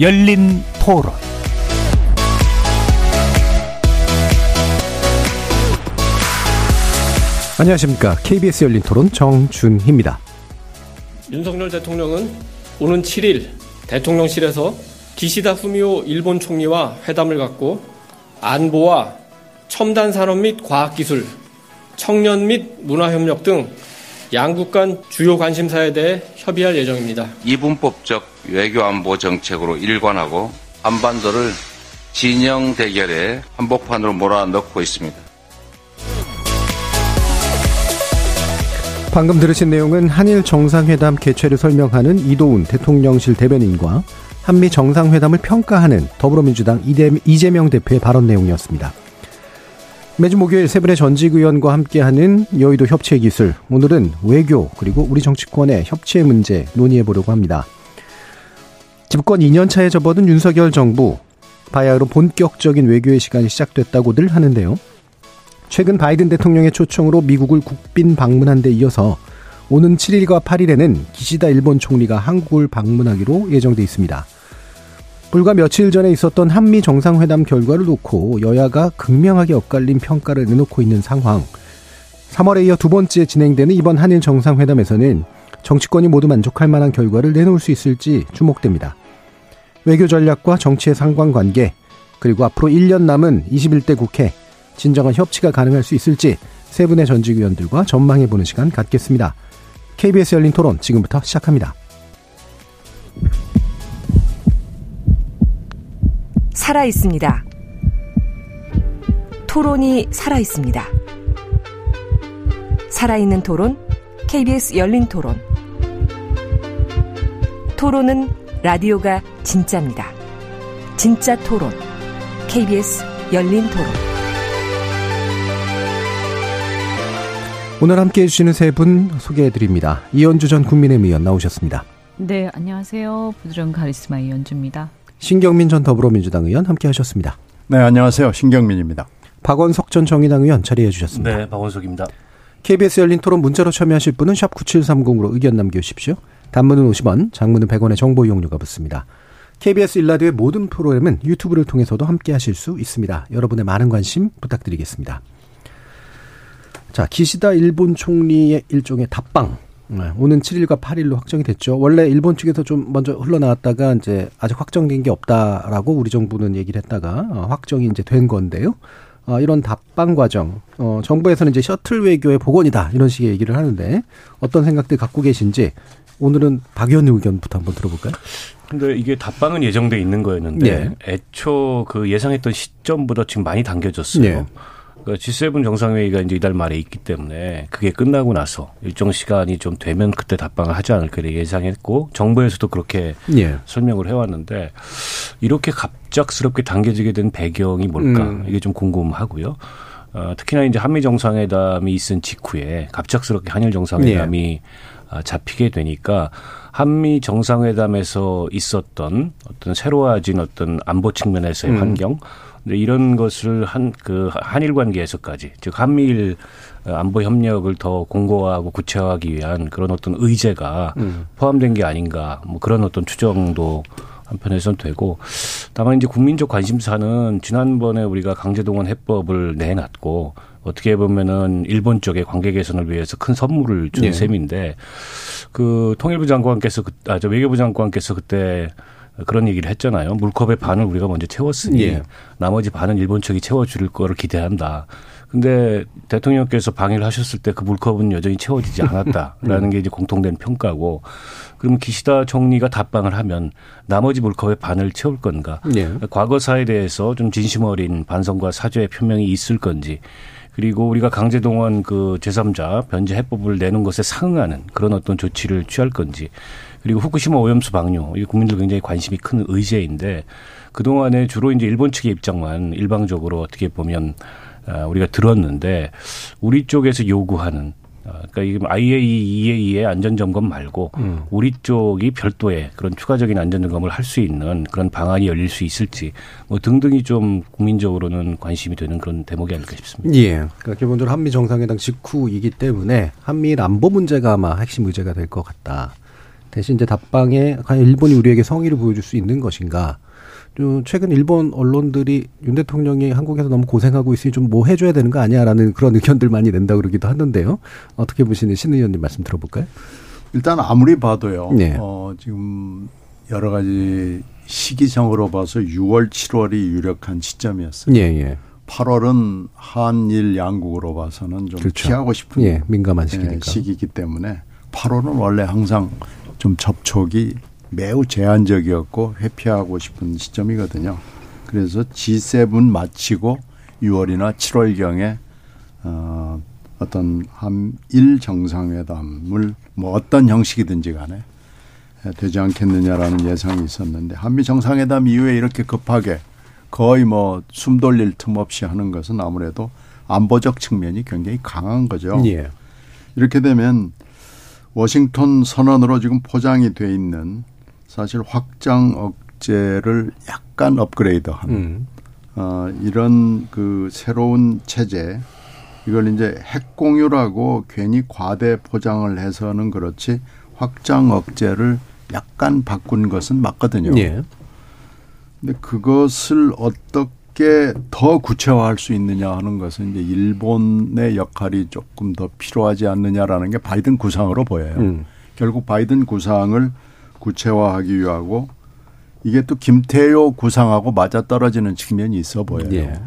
열린 토론 안녕하십니까. KBS 열린 토론 정준희입니다. 윤석열 대통령은 오는 7일 대통령실에서 기시다 후미오 일본 총리와 회담을 갖고 안보와 첨단 산업 및 과학기술, 청년 및 문화협력 등 양국 간 주요 관심사에 대해 협의할 예정입니다. 이분법적 외교 안보 정책으로 일관하고 한반도를 진영 대결의 한복판으로 몰아넣고 있습니다. 방금 들으신 내용은 한일 정상회담 개최를 설명하는 이도훈 대통령실 대변인과 한미 정상회담을 평가하는 더불어민주당 이재명 대표의 발언 내용이었습니다. 매주 목요일 세 분의 전직 의원과 함께하는 여의도 협치의 기술. 오늘은 외교 그리고 우리 정치권의 협치의 문제 논의해 보려고 합니다. 집권 2년 차에 접어든 윤석열 정부 바야흐로 본격적인 외교의 시간이 시작됐다고들 하는데요. 최근 바이든 대통령의 초청으로 미국을 국빈 방문한 데 이어서 오는 7일과 8일에는 기시다 일본 총리가 한국을 방문하기로 예정돼 있습니다. 불과 며칠 전에 있었던 한미 정상회담 결과를 놓고 여야가 극명하게 엇갈린 평가를 내놓고 있는 상황. 3월에 이어 두 번째 진행되는 이번 한일 정상회담에서는 정치권이 모두 만족할 만한 결과를 내놓을 수 있을지 주목됩니다. 외교 전략과 정치의 상관관계, 그리고 앞으로 1년 남은 21대 국회, 진정한 협치가 가능할 수 있을지 세 분의 전직 의원들과 전망해보는 시간 갖겠습니다. KBS 열린 토론 지금부터 시작합니다. 살아 있습니다. 토론이 살아 있습니다. 살아있는 토론, KBS 열린 토론. 토론은 라디오가 진짜입니다. 진짜 토론, KBS 열린 토론. 오늘 함께 해주시는 세 분 소개해드립니다. 이현주 전 국민의힘 의원 나오셨습니다. 네, 안녕하세요. 부드러운 카리스마 이현주입니다. 신경민 전 더불어민주당 의원 함께 하셨습니다. 네, 안녕하세요. 신경민입니다. 박원석 전 정의당 의원 자리해 주셨습니다. 네, 박원석입니다. KBS 열린 토론 문자로 참여하실 분은 샵 9730으로 의견 남겨주십시오. 단문은 50원, 장문은 100원의 정보 이용료가 붙습니다. KBS 일라디오의 모든 프로그램은 유튜브를 통해서도 함께 하실 수 있습니다. 여러분의 많은 관심 부탁드리겠습니다. 자, 기시다 일본 총리의 일종의 답방 네, 오는 7일과 8일로 확정이 됐죠. 원래 일본 측에서 좀 먼저 흘러나왔다가 이제 아직 확정된 게 없다라고 우리 정부는 얘기를 했다가 어, 확정이 이제 된 건데요. 어, 이런 답방 과정, 어, 정부에서는 이제 셔틀 외교의 복원이다 이런 식의 얘기를 하는데 어떤 생각들 갖고 계신지 오늘은 박 의원 의견부터 한번 들어볼까요? 근데 이게 답방은 예정돼 있는 거였는데 네. 애초 그 예상했던 시점보다 지금 많이 당겨졌어요. 네. 그 G7 정상회의가 이제 이달 말에 있기 때문에 그게 끝나고 나서 일정 시간이 좀 되면 그때 답방을 하지 않을까 예상했고 정부에서도 그렇게 예. 설명을 해왔는데 이렇게 갑작스럽게 당겨지게 된 배경이 뭘까 음. 이게 좀 궁금하고요. 어, 특히나 이제 한미 정상회담이 있은 직후에 갑작스럽게 한일 정상회담이 예. 잡히게 되니까 한미 정상회담에서 있었던 어떤 새로워진 어떤 안보 측면에서의 음. 환경 이런 것을 한 그 한일 관계에서까지 즉 한미일 안보 협력을 더 공고하고 구체화하기 위한 그런 어떤 의제가 음. 포함된 게 아닌가 뭐 그런 어떤 추정도 한편에선 되고 다만 이제 국민적 관심사는 지난번에 우리가 강제동원 해법을 내놨고 어떻게 보면은 일본 쪽의 관계 개선을 위해서 큰 선물을 준 네. 셈인데 그 통일부 장관께서 그, 아, 저 외교부 장관께서 그때 그런 얘기를 했잖아요. 물컵의 반을 우리가 먼저 채웠으니 예. 나머지 반은 일본 측이 채워줄 거를 기대한다. 근데 대통령께서 방해를 하셨을 때 그 물컵은 여전히 채워지지 않았다라는 음. 게 이제 공통된 평가고 그러면 기시다 총리가 답방을 하면 나머지 물컵의 반을 채울 건가? 예. 과거사에 대해서 좀 진심 어린 반성과 사죄의 표명이 있을 건지 그리고 우리가 강제동원 그 제3자 변제 해법을 내는 것에 상응하는 그런 어떤 조치를 취할 건지 그리고 후쿠시마 오염수 방류 이 국민들 굉장히 관심이 큰 의제인데 그 동안에 주로 이제 일본 측의 입장만 일방적으로 어떻게 보면 아, 우리가 들었는데 우리 쪽에서 요구하는 아, 그러니까 이게 IAEA의 안전 점검 말고 음. 우리 쪽이 별도의 그런 추가적인 안전 점검을 할 수 있는 그런 방안이 열릴 수 있을지 뭐 등등이 좀 국민적으로는 관심이 되는 그런 대목이 아닐까 싶습니다. 예. 그러니까 기본적으로 한미 정상회담 직후이기 때문에 한미 안보 문제가 아마 핵심 의제가 될 것 같다. 대신 이제 답방에 과연 일본이 우리에게 성의를 보여줄 수 있는 것인가? 최근 일본 언론들이 윤 대통령이 한국에서 너무 고생하고 있으니 좀 뭐 해줘야 되는 거 아니야라는 그런 의견들 많이 낸다 그러기도 하는데요. 어떻게 보시는 신 의원님 말씀 들어볼까요? 일단 아무리 봐도요. 네. 어, 지금 여러 가지 시기상으로 봐서 6월, 7월이 유력한 시점이었어요. 예, 예. 8월은 한일 양국으로 봐서는 좀 그렇죠. 피하고 싶은 예, 민감한 예, 시기니까. 시기이기 때문에 8월은 원래 항상 좀 접촉이 매우 제한적이었고 회피하고 싶은 시점이거든요. 그래서 G7 마치고 6월이나 7월경에 어, 어떤 한일 정상회담을 뭐 어떤 형식이든지 간에 되지 않겠느냐라는 예상이 있었는데 한미 정상회담 이후에 이렇게 급하게 거의 뭐 숨 돌릴 틈 없이 하는 것은 아무래도 안보적 측면이 굉장히 강한 거죠. 예. 이렇게 되면 워싱턴 선언으로 지금 포장이 돼 있는 사실 확장 억제를 약간 업그레이드한 음. 어, 이런 그 새로운 체제 이걸 이제 핵 공유라고 괜히 과대 포장을 해서는 그렇지 확장 억제를 약간 바꾼 것은 맞거든요. 예. 근데 그것을 어떻게 더 구체화할 수 있느냐 하는 것은 이제 일본의 역할이 조금 더 필요하지 않느냐라는 게 바이든 구상으로 보여요. 음. 결국 바이든 구상을 구체화하기 위하고 이게 또 김태효 구상하고 맞아 떨어지는 측면이 있어 보여요. 예.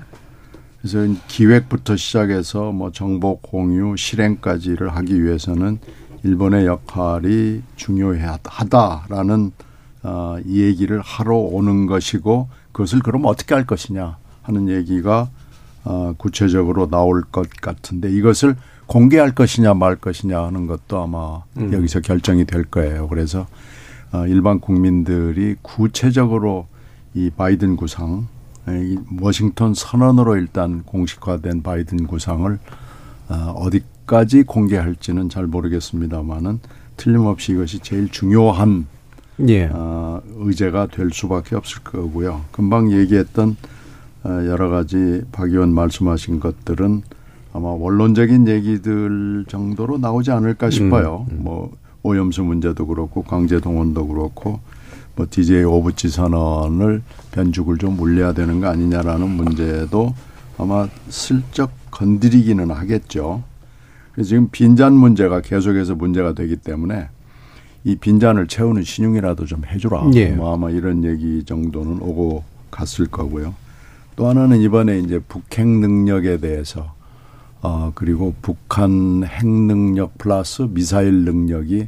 그래서 기획부터 시작해서 뭐 정보 공유 실행까지를 하기 위해서는 일본의 역할이 중요하다라는 어, 이 얘기를 하러 오는 것이고 그것을 그럼 어떻게 할 것이냐 하는 얘기가 어, 구체적으로 나올 것 같은데 이것을 공개할 것이냐 말 것이냐 하는 것도 아마 음. 여기서 결정이 될 거예요. 그래서 어, 일반 국민들이 구체적으로 이 바이든 구상, 이 워싱턴 선언으로 일단 공식화된 바이든 구상을 어, 어디까지 공개할지는 잘 모르겠습니다만은 틀림없이 이것이 제일 중요한 예. 어, 의제가 될 수밖에 없을 거고요. 금방 얘기했던 어, 여러 가지 박 의원 말씀하신 것들은 아마 원론적인 얘기들 정도로 나오지 않을까 싶어요. 뭐 오염수 문제도 그렇고 강제 동원도 그렇고 뭐 DJ 오부치 선언을 변죽을 좀 올려야 되는 거 아니냐라는 문제도 아마 슬쩍 건드리기는 하겠죠. 지금 빈잔 문제가 계속해서 문제가 되기 때문에 이 빈잔을 채우는 신용이라도 좀 해주라. 예. 뭐 아마 이런 얘기 정도는 오고 갔을 거고요. 또 하나는 이번에 이제 북핵 능력에 대해서 어 그리고 북한 핵 능력 플러스 미사일 능력이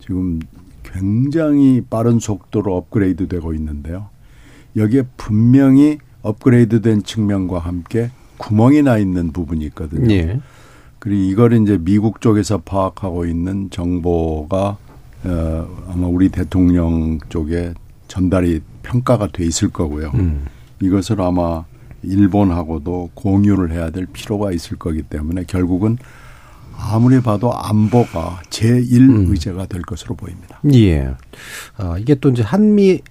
지금 굉장히 빠른 속도로 업그레이드 되고 있는데요. 여기에 분명히 업그레이드 된 측면과 함께 구멍이 나 있는 부분이 있거든요. 예. 그리고 이걸 이제 미국 쪽에서 파악하고 있는 정보가 어 아마 우리 대통령 쪽에 전달이 평가가 돼 있을 거고요. 음. 이것을 아마 일본하고도 공유를 해야 될 필요가 있을 거기 때문에 결국은 아무리 봐도 안보가 제1 음. 의제가 될 것으로 보입니다. 예. 아, 이게 또 이제 한미의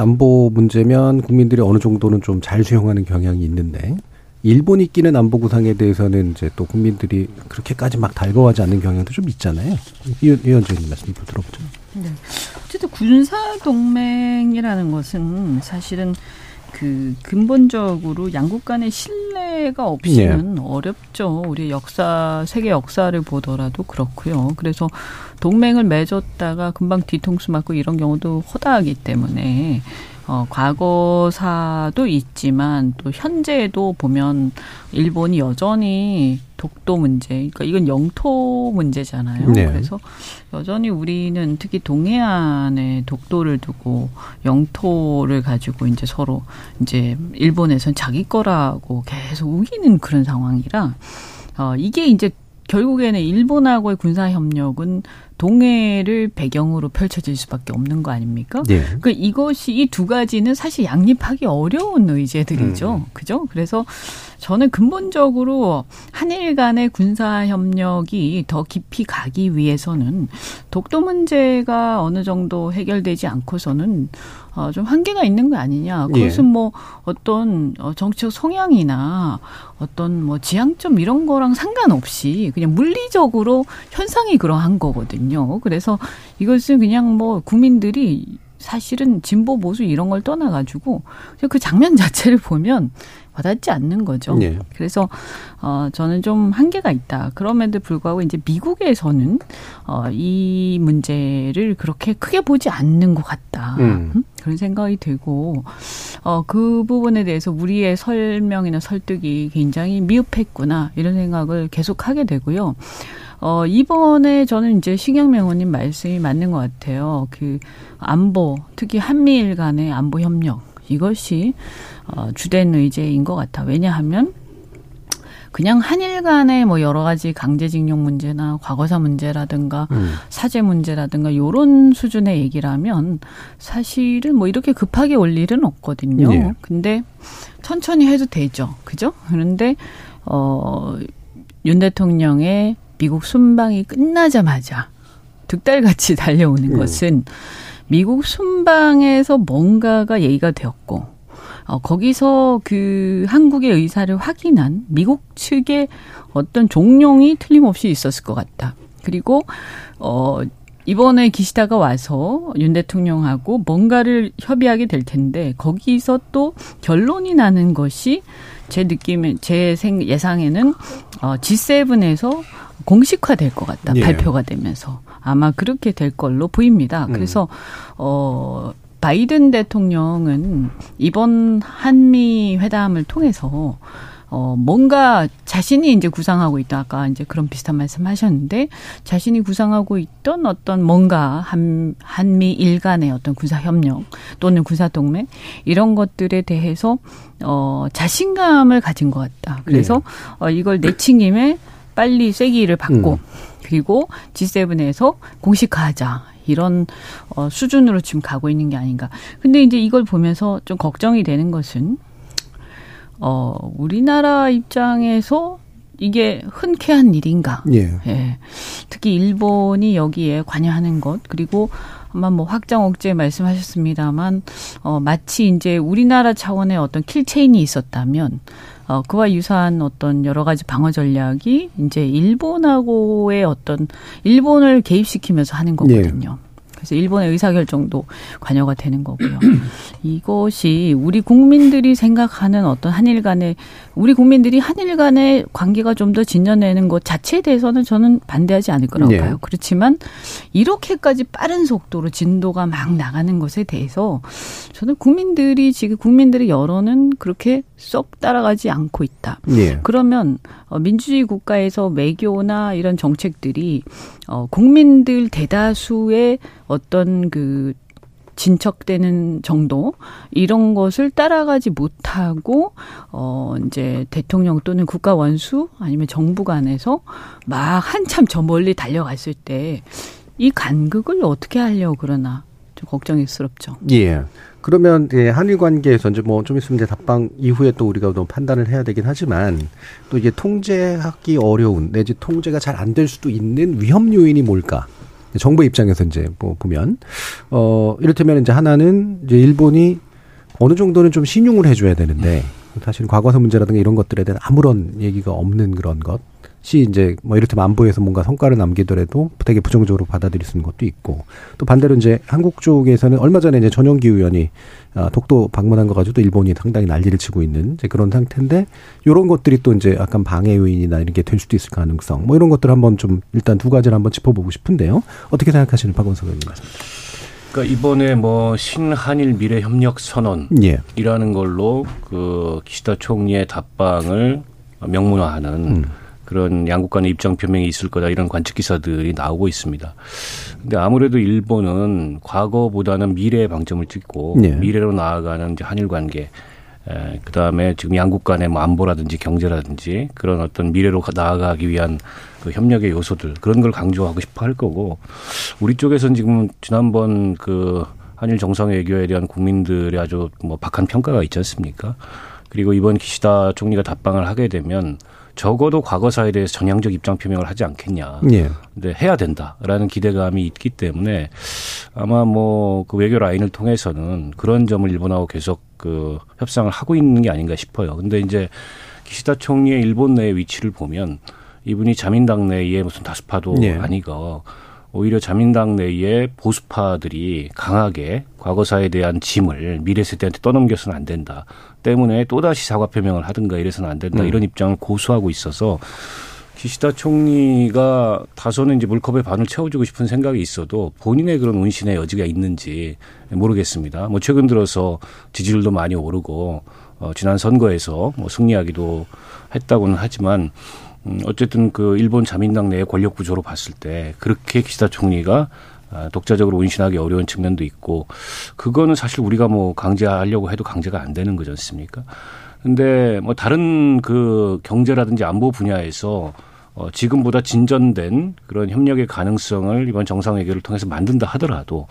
안보 문제면 국민들이 어느 정도는 좀 잘 수용하는 경향이 있는데 일본이 끼는 안보 구상에 대해서는 이제 또 국민들이 그렇게까지 막 달궈하지 않는 경향도 좀 있잖아요. 이 의원님 말씀 좀 들어보죠. 네. 어쨌든 군사 동맹이라는 것은 사실은 그 근본적으로 양국 간의 신뢰가 없이는 어렵죠. 우리 역사 세계 역사를 보더라도 그렇고요. 그래서 동맹을 맺었다가 금방 뒤통수 맞고 이런 경우도 허다하기 때문에 어, 과거사도 있지만 또 현재도 보면 일본이 여전히 독도 문제, 그러니까 이건 영토 문제잖아요. 네. 그래서 여전히 우리는 특히 동해안에 독도를 두고 영토를 가지고 이제 서로 이제 일본에선 자기 거라고 계속 우기는 그런 상황이라 어, 이게 이제 결국에는 일본하고의 군사 협력은 동해를 배경으로 펼쳐질 수밖에 없는 거 아닙니까? 예. 그 이것이 이 두 가지는 사실 양립하기 어려운 의제들이죠. 음. 그죠? 그래서 저는 근본적으로 한일 간의 군사 협력이 더 깊이 가기 위해서는 독도 문제가 어느 정도 해결되지 않고서는 어, 좀 한계가 있는 거 아니냐. 예. 그것은 뭐 어떤 어, 정치적 성향이나 어떤 뭐 지향점 이런 거랑 상관없이 그냥 물리적으로 현상이 그러한 거거든요. 거거든요. 그래서 이것은 그냥 뭐 국민들이 사실은 진보 보수 이런 걸 떠나가지고 그 장면 자체를 보면 와닿지 않는 거죠. 네. 그래서 어 저는 좀 한계가 있다. 그럼에도 불구하고 이제 미국에서는 어이 문제를 그렇게 크게 보지 않는 것 같다. 음. 음? 그런 생각이 들고 어 그 부분에 대해서 우리의 설명이나 설득이 굉장히 미흡했구나 이런 생각을 계속 하게 되고요. 어, 이번에 저는 이제 신경명 의원님 말씀이 맞는 것 같아요. 그 안보, 특히 한미일 간의 안보 협력, 이것이 어, 주된 의제인 것 같아. 왜냐하면 그냥 한일 간의 뭐 여러 가지 강제징용 문제나 과거사 문제라든가 음. 사제 문제라든가 요런 수준의 얘기라면 사실은 뭐 이렇게 급하게 올 일은 없거든요. 네. 근데 천천히 해도 되죠. 그죠? 그런데 어 윤 대통령의 미국 순방이 끝나자마자 득달같이 달려오는 음. 것은 미국 순방에서 뭔가가 얘기가 되었고 어, 거기서 그 한국의 의사를 확인한 미국 측의 어떤 종용이 틀림없이 있었을 것 같다. 그리고 어 이번에 기시다가 와서 윤 대통령하고 뭔가를 협의하게 될 텐데 거기서 또 결론이 나는 것이 제 느낌에 제 생, 예상에는 어 G7에서 공식화될 것 같다. 예. 발표가 되면서 아마 그렇게 될 걸로 보입니다. 음. 그래서 어 바이든 대통령은 이번 한미 회담을 통해서 어, 뭔가 자신이 이제 구상하고 있다. 아까 이제 그런 비슷한 말씀 하셨는데, 자신이 구상하고 있던 어떤 뭔가 한, 한미 일 간의 어떤 군사협력 또는 군사동맹, 이런 것들에 대해서, 어, 자신감을 가진 것 같다. 그래서, 네. 어, 이걸 내친 김에 빨리 쐐기를 받고 음. 그리고 G7에서 공식화하자. 이런 어 수준으로 지금 가고 있는 게 아닌가. 근데 이제 이걸 보면서 좀 걱정이 되는 것은 어 우리나라 입장에서 이게 흔쾌한 일인가? 예. 예. 특히 일본이 여기에 관여하는 것 그리고 아마 뭐 확장 억제 말씀하셨습니다만 어 마치 이제 우리나라 차원의 어떤 킬체인이 있었다면 어, 그와 유사한 어떤 여러 가지 방어 전략이 이제 일본하고의 어떤 일본을 개입시키면서 하는 거거든요. 네. 그래서 일본의 의사결정도 관여가 되는 거고요. 이것이 우리 국민들이 생각하는 어떤 한일 간의 우리 국민들이 한일 간의 관계가 좀 더 진전되는 것 자체에 대해서는 저는 반대하지 않을 거라고 네. 봐요. 그렇지만 이렇게까지 빠른 속도로 진도가 막 나가는 것에 대해서 저는 국민들이 지금 국민들의 여론은 그렇게 쏙 따라가지 않고 있다. 네. 그러면 어, 민주주의 국가에서 외교나 이런 정책들이 어 국민들 대다수의 어떤 그 진척되는 정도 이런 것을 따라가지 못하고 어 이제 대통령 또는 국가 원수 아니면 정부 간에서 막 한참 저 멀리 달려갔을 때 이 간극을 어떻게 하려고 그러나 좀 걱정스럽죠. 예. 그러면 예, 한일 관계에서 이제 뭐 좀 있으면 이제 답방 이후에 또 우리가 또 판단을 해야 되긴 하지만 또 이게 통제하기 어려운 내지 통제가 잘 안 될 수도 있는 위험 요인이 뭘까? 정부 입장에서 이제 뭐 보면 어 이를테면 이제 하나는 이제 일본이 어느 정도는 좀 신용을 해줘야 되는데 사실 과거사 문제라든가 이런 것들에 대한 아무런 얘기가 없는 그런 것. 시 이제 뭐 이를테면 안보에서 뭔가 성과를 남기더라도 되게 부정적으로 받아들일 수 있는 것도 있고 또 반대로 이제 한국 쪽에서는 얼마 전에 이제 전용기 의원이 아, 독도 방문한 거 가지고 또 일본이 상당히 난리를 치고 있는 이제 그런 상태인데 요런 것들이 또 이제 약간 방해 요인이나 이런 게 될 수도 있을 가능성 뭐 이런 것들 한번 좀 일단 두 가지를 한번 짚어보고 싶은데요 어떻게 생각하시는 박원석 의원님 말씀입니다. 그러니까 이번에 뭐 신한일 미래 협력 선언이라는 예. 걸로 그 기시다 총리의 답방을 명문화하는 음. 그런 양국 간의 입장 표명이 있을 거다 이런 관측 기사들이 나오고 있습니다. 근데 아무래도 일본은 과거보다는 미래에 방점을 찍고 네. 미래로 나아가는 이제 한일 관계 에, 그다음에 지금 양국 간의 뭐 안보라든지 경제라든지 그런 어떤 미래로 나아가기 위한 그 협력의 요소들 그런 걸 강조하고 싶어 할 거고 우리 쪽에서는 지금 지난번 그 한일 정상외교에 대한 국민들의 아주 뭐 박한 평가가 있지 않습니까? 그리고 이번 기시다 총리가 답방을 하게 되면 적어도 과거사에 대해서 전향적 입장 표명을 하지 않겠냐. 예. 근데 해야 된다라는 기대감이 있기 때문에 아마 뭐 그 외교 라인을 통해서는 그런 점을 일본하고 계속 그 협상을 하고 있는 게 아닌가 싶어요. 근데 이제 기시다 총리의 일본 내의 위치를 보면 이분이 자민당 내에 무슨 다수파도 예. 아니고 오히려 자민당 내에 보수파들이 강하게 과거사에 대한 짐을 미래 세대한테 떠넘겨서는 안 된다. 때문에 또다시 사과 표명을 하든가 이래서는 안 된다. 음. 이런 입장을 고수하고 있어서 기시다 총리가 다소는 이제 물컵에 반을 채워주고 싶은 생각이 있어도 본인의 그런 운신의 여지가 있는지 모르겠습니다. 뭐 최근 들어서 지지율도 많이 오르고 어, 지난 선거에서 뭐 승리하기도 했다고는 하지만 음, 어쨌든 그 일본 자민당 내의 권력 구조로 봤을 때 그렇게 기시다 총리가 아, 독자적으로 운신하기 어려운 측면도 있고 그거는 사실 우리가 뭐 강제하려고 해도 강제가 안 되는 거지 않습니까? 근데 뭐 다른 그 경제라든지 안보 분야에서 어, 지금보다 진전된 그런 협력의 가능성을 이번 정상회견을 통해서 만든다 하더라도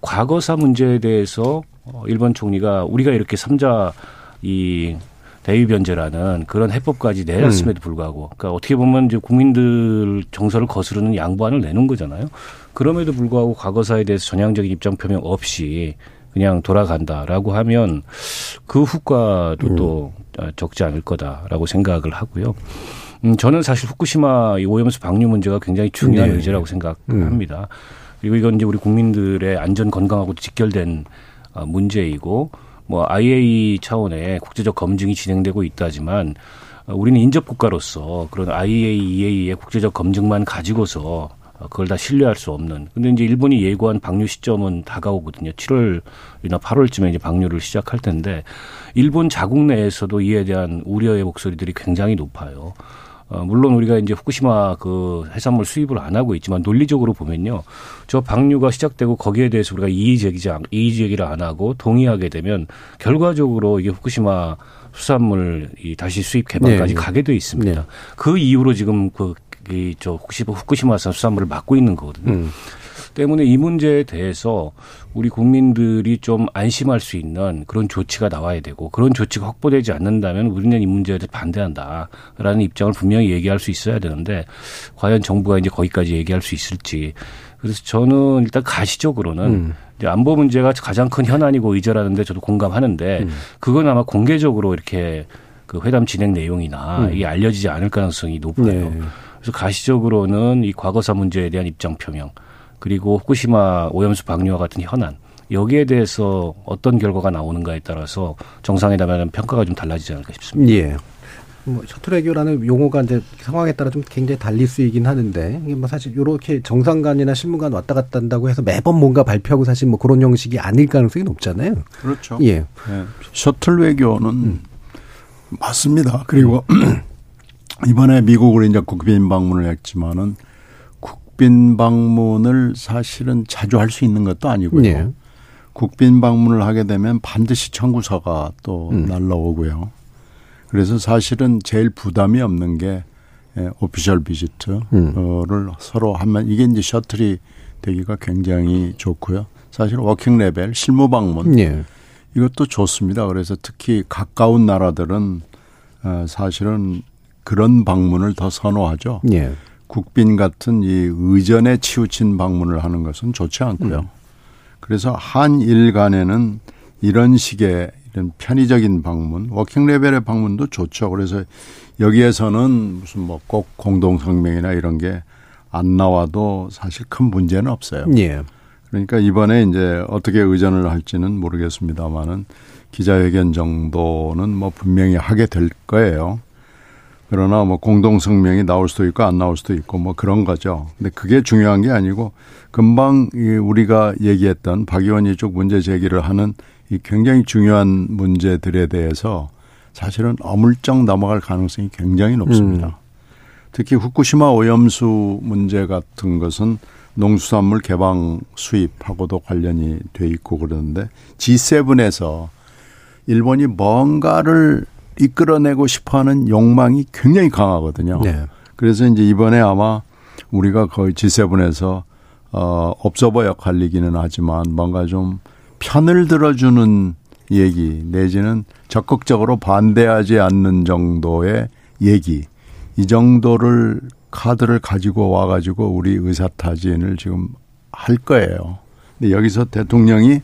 과거사 문제에 대해서 어, 일본 총리가 우리가 이렇게 삼자 이 대위 변제라는 그런 해법까지 내놨음에도 음. 불구하고 그러니까 어떻게 보면 이제 국민들 정서를 거스르는 양보안을 내놓은 거잖아요. 그럼에도 불구하고 과거사에 대해서 전향적인 입장 표명 없이 그냥 돌아간다라고 하면 그 후과도 음. 또 적지 않을 거다라고 생각을 하고요. 음, 저는 사실 후쿠시마 이 오염수 방류 문제가 굉장히 중요한 네. 의제라고 생각합니다. 음. 그리고 이건 이제 우리 국민들의 안전 건강하고 직결된 어, 문제이고 뭐 IAEA 차원의 국제적 검증이 진행되고 있다지만 어, 우리는 인접 국가로서 그런 IAEA의 국제적 검증만 가지고서 어, 그걸 다 신뢰할 수 없는. 근데 이제 일본이 예고한 방류 시점은 다가오거든요. 7월이나 8월쯤에 이제 방류를 시작할 텐데 일본 자국 내에서도 이에 대한 우려의 목소리들이 굉장히 높아요. 어, 물론 우리가 이제 후쿠시마 그 해산물 수입을 안 하고 있지만 논리적으로 보면요. 저 방류가 시작되고 거기에 대해서 우리가 이의 제기지 이의 제기를 안 하고 동의하게 되면 결과적으로 이게 후쿠시마 수산물 이 다시 수입 개방까지 네. 가게 돼 있습니다. 네. 그 이후로 지금 그 이저 후쿠시마산 수산물을 막고 있는 거거든요. 음. 때문에 이 문제에 대해서 우리 국민들이 좀 안심할 수 있는 그런 조치가 나와야 되고 그런 조치가 확보되지 않는다면 우리는 이 문제에 대해 반대한다라는 입장을 분명히 얘기할 수 있어야 되는데 과연 정부가 이제 거기까지 얘기할 수 있을지 그래서 저는 일단 가시적으로는 음. 안보 문제가 가장 큰 현안이고 의제라는데 저도 공감하는데 음. 그건 아마 공개적으로 이렇게 그 회담 진행 내용이나 음. 이게 알려지지 않을 가능성이 높아요. 네. 그래서 가시적으로는 이 과거사 문제에 대한 입장 표명 그리고 후쿠시마 오염수 방류와 같은 현안 여기에 대해서 어떤 결과가 나오는가에 따라서 정상회담에 평가가 좀 달라지지 않을까 싶습니다. 예. 뭐 셔틀 외교라는 용어가 이제 상황에 따라 좀 굉장히 달리 쓰이긴 하는데 이게 뭐 사실 이렇게 정상간이나 신문간 왔다 갔다 한다고 해서 매번 뭔가 발표하고 사실 뭐 그런 형식이 아닐 가능성이 높잖아요. 그렇죠. 예. 네. 셔틀 외교는 음. 맞습니다. 그리고 이번에 미국으로 이제 국빈 방문을 했지만은 국빈 방문을 사실은 자주 할 수 있는 것도 아니고요. 네. 국빈 방문을 하게 되면 반드시 청구서가 또 음. 날라오고요. 그래서 사실은 제일 부담이 없는 게 예, official visit를 음. 서로 하면 이게 이제 셔틀이 되기가 굉장히 좋고요. 사실 working level 실무 방문 네. 이것도 좋습니다. 그래서 특히 가까운 나라들은 어, 사실은 그런 방문을 더 선호하죠. 네. 국빈 같은 이 의전에 치우친 방문을 하는 것은 좋지 않고요. 음. 그래서 한일 간에는 이런 식의 이런 편의적인 방문, working level의 방문도 좋죠. 그래서 여기에서는 무슨 뭐 꼭 공동성명이나 이런 게 안 나와도 사실 큰 문제는 없어요. 예. 그러니까 이번에 이제 어떻게 의전을 할지는 모르겠습니다만은 기자회견 정도는 뭐 분명히 하게 될 거예요. 그러나 뭐 공동 성명이 나올 수도 있고 안 나올 수도 있고 뭐 그런 거죠. 근데 그게 중요한 게 아니고 금방 우리가 얘기했던 박 의원이 쪽 문제 제기를 하는 이 굉장히 중요한 문제들에 대해서 사실은 어물쩍 넘어갈 가능성이 굉장히 높습니다. 음. 특히 후쿠시마 오염수 문제 같은 것은 농수산물 개방 수입하고도 관련이 돼 있고 그러는데 G7에서 일본이 뭔가를 이끌어내고 싶어하는 욕망이 굉장히 강하거든요. 네. 그래서 이제 이번에 아마 우리가 거의 G7에서 어 업서버 역할이기는 하지만 뭔가 좀 편을 들어주는 얘기 내지는 적극적으로 반대하지 않는 정도의 얘기 이 정도를 카드를 가지고 와가지고 우리 의사 타진을 지금 할 거예요. 근데 여기서 대통령이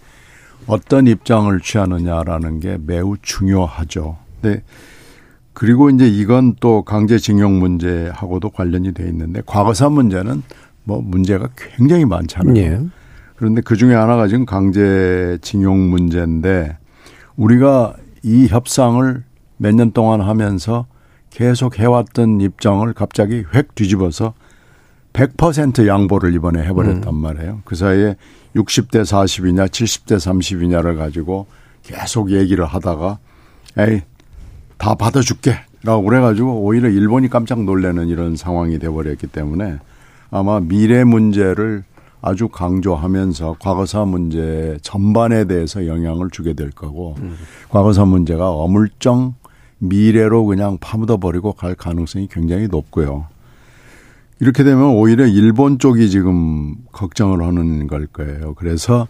어떤 입장을 취하느냐라는 게 매우 중요하죠. 네. 그리고 이제 이건 또 강제징용 문제하고도 관련이 돼 있는데 과거사 문제는 뭐 문제가 굉장히 많잖아요. 예. 그런데 그 중에 하나가 지금 강제징용 문제인데 우리가 이 협상을 몇 년 동안 하면서 계속 해왔던 입장을 갑자기 획 뒤집어서 100% 양보를 이번에 해버렸단 음. 말이에요. 그 사이에 60대 40이냐 70대 30이냐를 가지고 계속 얘기를 하다가 에이 다 받아줄게 라고 그래가지고 오히려 일본이 깜짝 놀라는 이런 상황이 돼버렸기 때문에 아마 미래 문제를 아주 강조하면서 과거사 문제 전반에 대해서 영향을 주게 될 거고 음. 과거사 문제가 어물쩡 미래로 그냥 파묻어 버리고 갈 가능성이 굉장히 높고요. 이렇게 되면 오히려 일본 쪽이 지금 걱정을 하는 걸 거예요. 그래서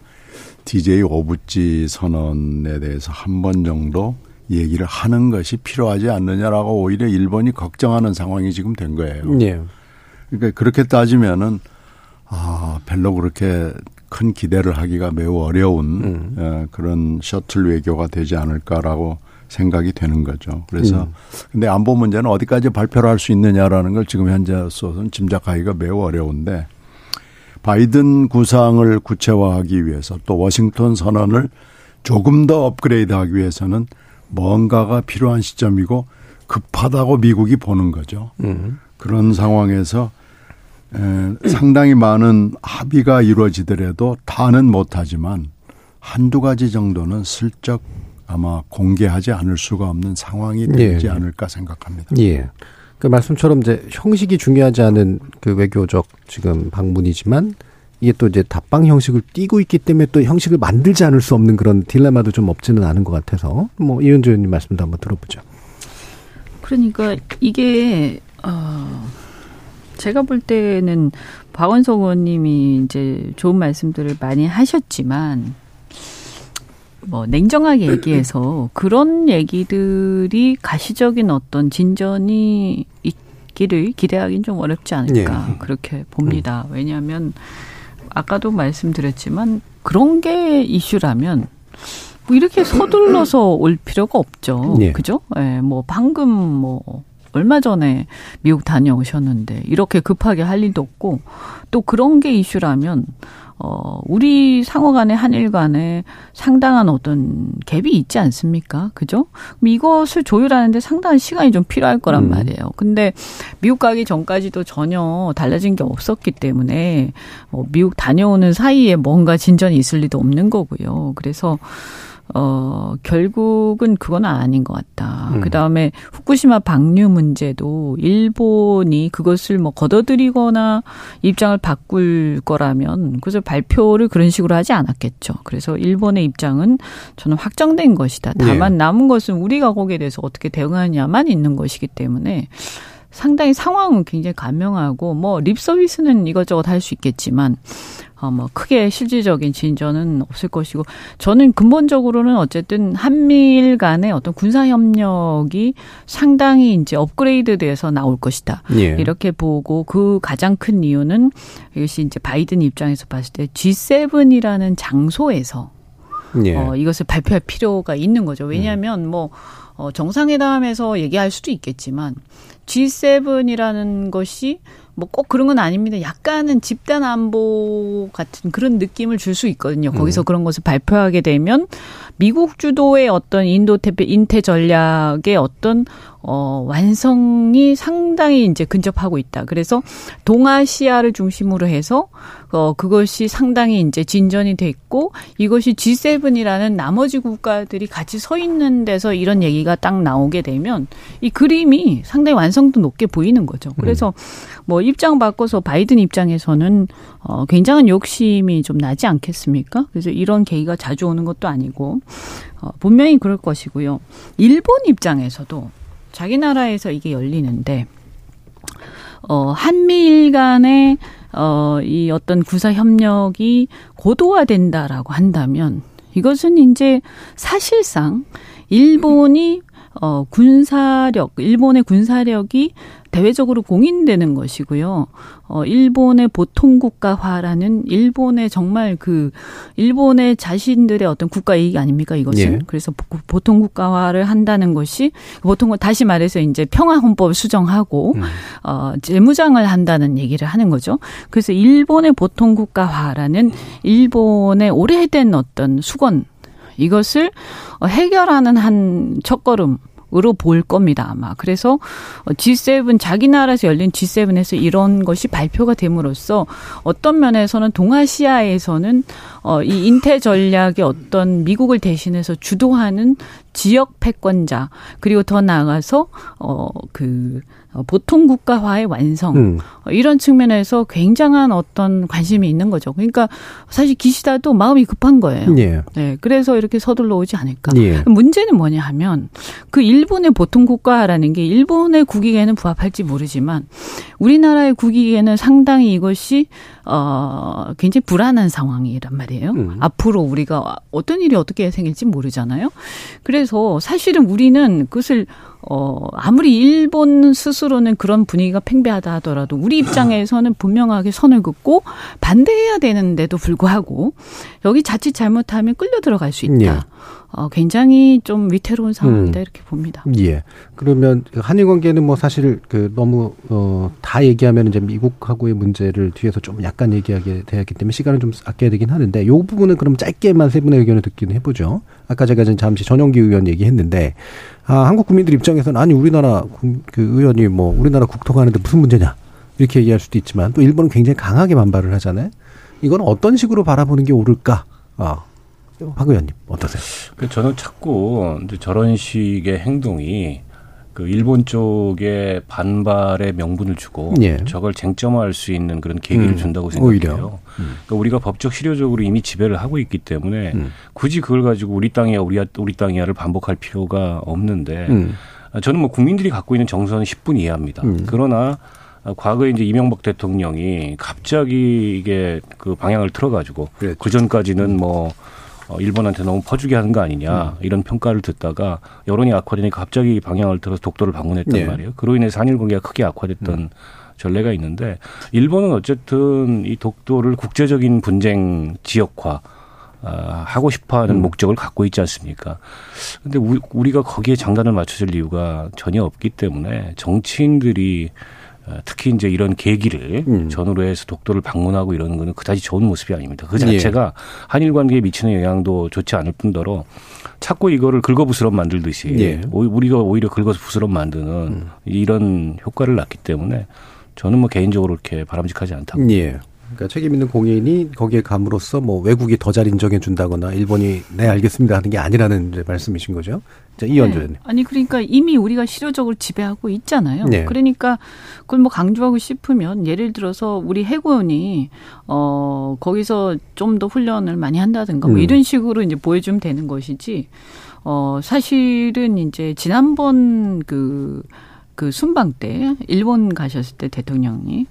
DJ 오부지 선언에 대해서 한 번 정도 얘기를 하는 것이 필요하지 않느냐라고 오히려 일본이 걱정하는 상황이 지금 된 거예요. 네. 그러니까 그렇게 따지면은 아 별로 그렇게 큰 기대를 하기가 매우 어려운 음. 어, 그런 셔틀 외교가 되지 않을까라고 생각이 되는 거죠. 그래서 음. 근데 안보 문제는 어디까지 발표를 할 수 있느냐라는 걸 지금 현재로서는 짐작하기가 매우 어려운데 바이든 구상을 구체화하기 위해서 또 워싱턴 선언을 조금 더 업그레이드하기 위해서는 뭔가가 필요한 시점이고 급하다고 미국이 보는 거죠. 음. 그런 상황에서 에, 상당히 많은 합의가 이루어지더라도 다는 못하지만 한두 가지 정도는 슬쩍 아마 공개하지 않을 수가 없는 상황이 되지 예. 않을까 생각합니다. 예. 그 말씀처럼 이제 형식이 중요하지 않은 그 외교적 지금 방문이지만 이게 또 이제 답방 형식을 띄고 있기 때문에 또 형식을 만들지 않을 수 없는 그런 딜레마도 좀 없지는 않은 것 같아서 뭐 이은주 의원님 말씀도 한번 들어보죠. 그러니까 이게 어 제가 볼 때는 박원석 의원님이 이제 좋은 말씀들을 많이 하셨지만 뭐 냉정하게 얘기해서 그런 얘기들이 가시적인 어떤 진전이 있기를 기대하기는 좀 어렵지 않을까 네. 그렇게 봅니다. 음. 왜냐하면 아까도 말씀드렸지만 그런 게 이슈라면 뭐 이렇게 서둘러서 올 필요가 없죠. 네. 그죠? 예, 네, 뭐 방금 뭐 얼마 전에 미국 다녀오셨는데 이렇게 급하게 할 일도 없고 또 그런 게 이슈라면 어, 우리 상호 간에 한일 간에 상당한 어떤 갭이 있지 않습니까? 그죠? 그럼 이것을 조율하는데 상당한 시간이 좀 필요할 거란 음. 말이에요. 근데 미국 가기 전까지도 전혀 달라진 게 없었기 때문에 어, 미국 다녀오는 사이에 뭔가 진전이 있을 리도 없는 거고요. 그래서 어, 결국은 그건 아닌 것 같다. 음. 그 다음에 후쿠시마 방류 문제도 일본이 그것을 뭐 걷어들이거나 입장을 바꿀 거라면 그래서 발표를 그런 식으로 하지 않았겠죠. 그래서 일본의 입장은 저는 확정된 것이다. 다만 네. 남은 것은 우리가 거기에 대해서 어떻게 대응하냐만 있는 것이기 때문에 상당히 상황은 굉장히 간명하고 뭐 립 서비스는 이것저것 할 수 있겠지만 어, 뭐 크게 실질적인 진전은 없을 것이고 저는 근본적으로는 어쨌든 한미일 간의 어떤 군사 협력이 상당히 이제 업그레이드돼서 나올 것이다. 예. 이렇게 보고 그 가장 큰 이유는 이것이 이제 바이든 입장에서 봤을 때 G7이라는 장소에서 예. 어, 이것을 발표할 필요가 있는 거죠. 왜냐하면 음. 뭐 어, 정상회담에서 얘기할 수도 있겠지만 G7이라는 것이 뭐 꼭 그런 건 아닙니다. 약간은 집단 안보 같은 그런 느낌을 줄 수 있거든요. 거기서 음. 그런 것을 발표하게 되면 미국 주도의 어떤 인도 태페 인태 전략의 어떤 어 완성이 상당히 이제 근접하고 있다. 그래서 동아시아를 중심으로 해서 어 그것이 상당히 이제 진전이 됐고 이것이 G7이라는 나머지 국가들이 같이 서 있는 데서 이런 얘기가 딱 나오게 되면 이 그림이 상당히 완성도 높게 보이는 거죠. 그래서 뭐 입장 바꿔서 바이든 입장에서는 어 굉장한 욕심이 좀 나지 않겠습니까? 그래서 이런 계기가 자주 오는 것도 아니고 어, 분명히 그럴 것이고요. 일본 입장에서도 자기 나라에서 이게 열리는데 어, 한미일 간의 어, 이 어떤 군사 협력이 고도화된다라고 한다면 이것은 이제 사실상 일본이 어 군사력 일본의 군사력이 대외적으로 공인되는 것이고요. 어, 일본의 보통 국가화라는 일본의 정말 그, 일본의 자신들의 어떤 국가 이익 아닙니까, 이것은? 예. 그래서 보통 국가화를 한다는 것이, 보통, 다시 말해서 이제 평화 헌법을 수정하고, 음. 어, 재무장을 한다는 얘기를 하는 거죠. 그래서 일본의 보통 국가화라는 일본의 오래된 어떤 수건, 이것을 해결하는 한 첫걸음, 으로 볼 겁니다, 아마. 그래서 G7, 자기 나라에서 열린 G7에서 이런 것이 발표가 됨으로써 어떤 면에서는 동아시아에서는 어, 이 인태 전략의 어떤 미국을 대신해서 주도하는 지역 패권자, 그리고 더 나아가서, 어, 그, 어, 보통 국가화의 완성 음. 어, 이런 측면에서 굉장한 어떤 관심이 있는 거죠. 그러니까 사실 기시다도 마음이 급한 거예요. 예. 네, 그래서 이렇게 서둘러 오지 않을까. 예. 문제는 뭐냐 하면 그 일본의 보통 국가라는 게 일본의 국익에는 부합할지 모르지만 우리나라의 국익에는 상당히 이것이 어 굉장히 불안한 상황이란 말이에요. 음. 앞으로 우리가 어떤 일이 어떻게 생길지 모르잖아요. 그래서 사실은 우리는 그것을 어, 아무리 일본 스스로는 그런 분위기가 팽배하다 하더라도 우리 입장에서는 분명하게 선을 긋고 반대해야 되는데도 불구하고 여기 자칫 잘못하면 끌려 들어갈 수 있다. 예. 어, 굉장히 좀 위태로운 상황이다 음. 이렇게 봅니다. 예. 그러면 한일 관계는 뭐 사실 그 너무 어, 다 얘기하면 이제 미국하고의 문제를 뒤에서 좀 약간 얘기하게 되었기 때문에 시간을 좀 아껴야 되긴 하는데 요 부분은 그럼 짧게만 세 분의 의견을 듣기는 해보죠. 아까 제가 잠시 전용기 의원 얘기했는데 아, 한국 국민들 입장에서는 아니 우리나라 그 의원이 뭐 우리나라 국토가 하는데 무슨 문제냐 이렇게 얘기할 수도 있지만 또 일본은 굉장히 강하게 반발을 하잖아요. 이건 어떤 식으로 바라보는 게 옳을까? 아, 박 의원님 어떠세요? 그 저는 자꾸 저런 식의 행동이 그 일본 쪽에 반발의 명분을 주고 예. 저걸 쟁점화할 수 있는 그런 계기를 음, 준다고 생각해요. 음. 그러니까 우리가 법적 실효적으로 이미 지배를 하고 있기 때문에 음. 굳이 그걸 가지고 우리 땅이야 우리 우리 땅이야를 반복할 필요가 없는데 음. 저는 뭐 국민들이 갖고 있는 정서는 10분 이해합니다. 음. 그러나 과거에 이제 이명박 대통령이 갑자기 이게 그 방향을 틀어가지고 그 전까지는 뭐 어, 일본한테 너무 퍼주게 하는 거 아니냐 음. 이런 평가를 듣다가 여론이 악화되니까 갑자기 방향을 틀어서 독도를 방문했단 네. 말이에요. 그로 인해서 한일 관계가 크게 악화됐던 음. 전례가 있는데 일본은 어쨌든 이 독도를 국제적인 분쟁 지역화 아, 하고 싶어하는 음. 목적을 갖고 있지 않습니까? 근데 우리가 거기에 장단을 맞춰줄 이유가 전혀 없기 때문에 정치인들이 어, 특히 이제 이런 계기를 음. 전후로 해서 독도를 방문하고 이러는 거는 그다지 좋은 모습이 아닙니다. 그 자체가 예. 한일 관계에 미치는 영향도 좋지 않을 뿐더러 자꾸 이거를 긁어부스럼 만들듯이 예. 우리가 오히려 긁어서 부스럼 만드는 음. 이런 효과를 낳기 때문에 저는 뭐 개인적으로 이렇게 바람직하지 않다고. 예. 그러니까 책임 있는 공인이 거기에 감으로써 뭐 외국이 더 잘 인정해 준다거나 일본이 네 알겠습니다 하는 게 아니라는 말씀이신 거죠. 자, 이현주 네. 아니 그러니까 이미 우리가 실효적으로 지배하고 있잖아요. 네. 그러니까 그걸 뭐 강조하고 싶으면 예를 들어서 우리 해군이 어 거기서 좀 더 훈련을 많이 한다든가 뭐 음. 이런 식으로 이제 보여주면 되는 것이지. 어 사실은 이제 지난번 그그 그 순방 때 일본 가셨을 때 대통령이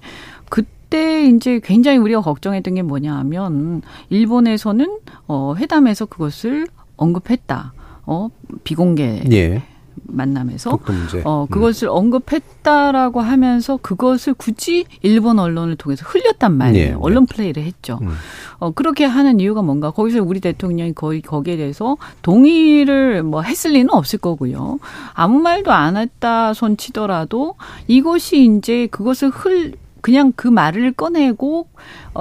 그 그때 이제 굉장히 우리가 걱정했던 게 뭐냐 하면 일본에서는 어 회담에서 그것을 언급했다. 어 비공개 예. 만남에서 어 그것을 음. 언급했다라고 하면서 그것을 굳이 일본 언론을 통해서 흘렸단 말이에요. 예. 언론 플레이를 했죠. 음. 어 그렇게 하는 이유가 뭔가 거기서 우리 대통령이 거의 거기에 대해서 동의를 뭐 했을 리는 없을 거고요. 아무 말도 안 했다 손 치더라도 이것이 이제 그것을 흘 그냥 그 말을 꺼내고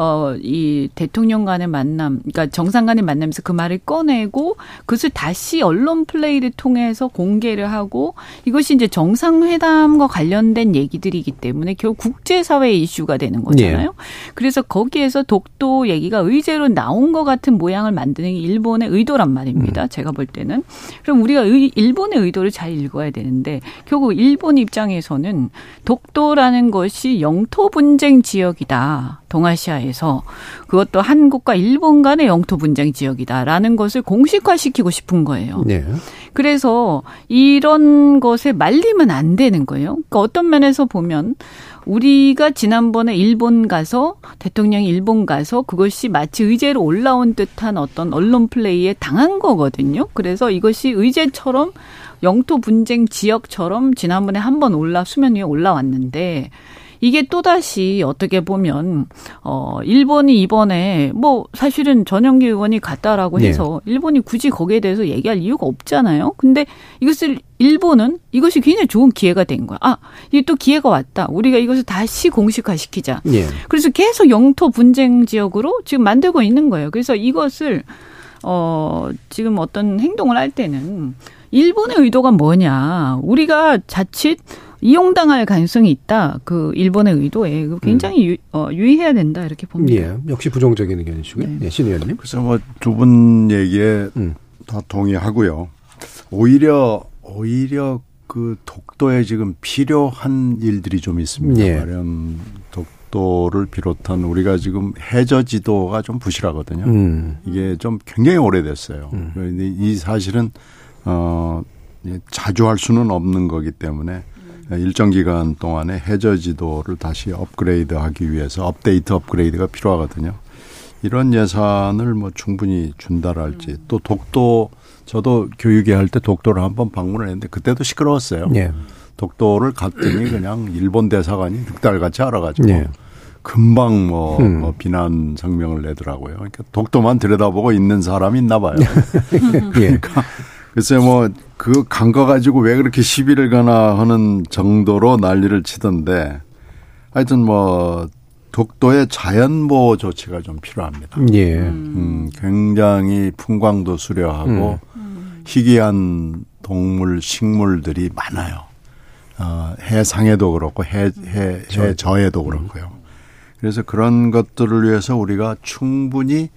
어, 이 대통령 간의 만남, 그러니까 정상 간의 만남에서 그 말을 꺼내고 그것을 다시 언론 플레이를 통해서 공개를 하고 이것이 이제 정상회담과 관련된 얘기들이기 때문에 결국 국제사회 이슈가 되는 거잖아요. 예. 그래서 거기에서 독도 얘기가 의제로 나온 것 같은 모양을 만드는 게 일본의 의도란 말입니다. 음. 제가 볼 때는. 그럼 우리가 의, 일본의 의도를 잘 읽어야 되는데 결국 일본 입장에서는 독도라는 것이 영토 분쟁 지역이다. 동아시아에 서 그것도 한국과 일본 간의 영토 분쟁 지역이다라는 것을 공식화시키고 싶은 거예요. 네. 그래서 이런 것에 말리면 안 되는 거예요. 그러니까 어떤 면에서 보면 우리가 지난번에 일본 가서 대통령이 일본 가서 그것이 마치 의제로 올라온 듯한 어떤 언론 플레이에 당한 거거든요. 그래서 이것이 의제처럼 영토 분쟁 지역처럼 지난번에 한 번 올라 수면 위에 올라왔는데 이게 또다시 어떻게 보면 어 일본이 이번에 뭐 사실은 전영기 의원이 갔다라고 네. 해서 일본이 굳이 거기에 대해서 얘기할 이유가 없잖아요. 근데 이것을 일본은 이것이 굉장히 좋은 기회가 된 거야. 아, 이게 또 기회가 왔다. 우리가 이것을 다시 공식화시키자. 예. 그래서 계속 영토 분쟁 지역으로 지금 만들고 있는 거예요. 그래서 이것을 어 지금 어떤 행동을 할 때는 일본의 의도가 뭐냐? 우리가 자칫 이용당할 가능성이 있다. 그 일본의 의도에 그 굉장히 유, 어, 유의해야 된다 이렇게 봅니다. 예. 역시 부정적인 의견이시고요. 네. 예, 신 의원님. 그래서 뭐 두 분 얘기에 음. 다 동의하고요. 오히려 오히려 그 독도에 지금 필요한 일들이 좀 있습니다. 예. 말하면 독도를 비롯한 우리가 지금 해저 지도가 좀 부실하거든요. 음. 이게 좀 굉장히 오래됐어요. 그런데 이 사실은 어 예, 자주 할 수는 없는 거기 때문에 일정 기간 동안에 해저 지도를 다시 업그레이드하기 위해서 업데이트 업그레이드가 필요하거든요. 이런 예산을 뭐 충분히 준다랄지 또 독도 저도 교육에 할 때 독도를 한번 방문을 했는데 그때도 시끄러웠어요. 예. 독도를 갔더니 그냥 일본 대사관이 늑달같이 알아가지고 예. 금방 뭐, 음. 뭐 비난 성명을 내더라고요. 그러니까 독도만 들여다보고 있는 사람이 있나 봐요. 예. 그러니까 글쎄 뭐그 간거 가지고 왜 그렇게 시비를 가나 하는 정도로 난리를 치던데 하여튼 뭐 독도의 자연 보호 조치가 좀 필요합니다. 예. 음, 굉장히 풍광도 수려하고 희귀한 동물, 식물들이 많아요. 어, 해상에도 그렇고 해, 해, 해저에도 그렇고요. 그래서 그런 것들을 위해서 우리가 충분히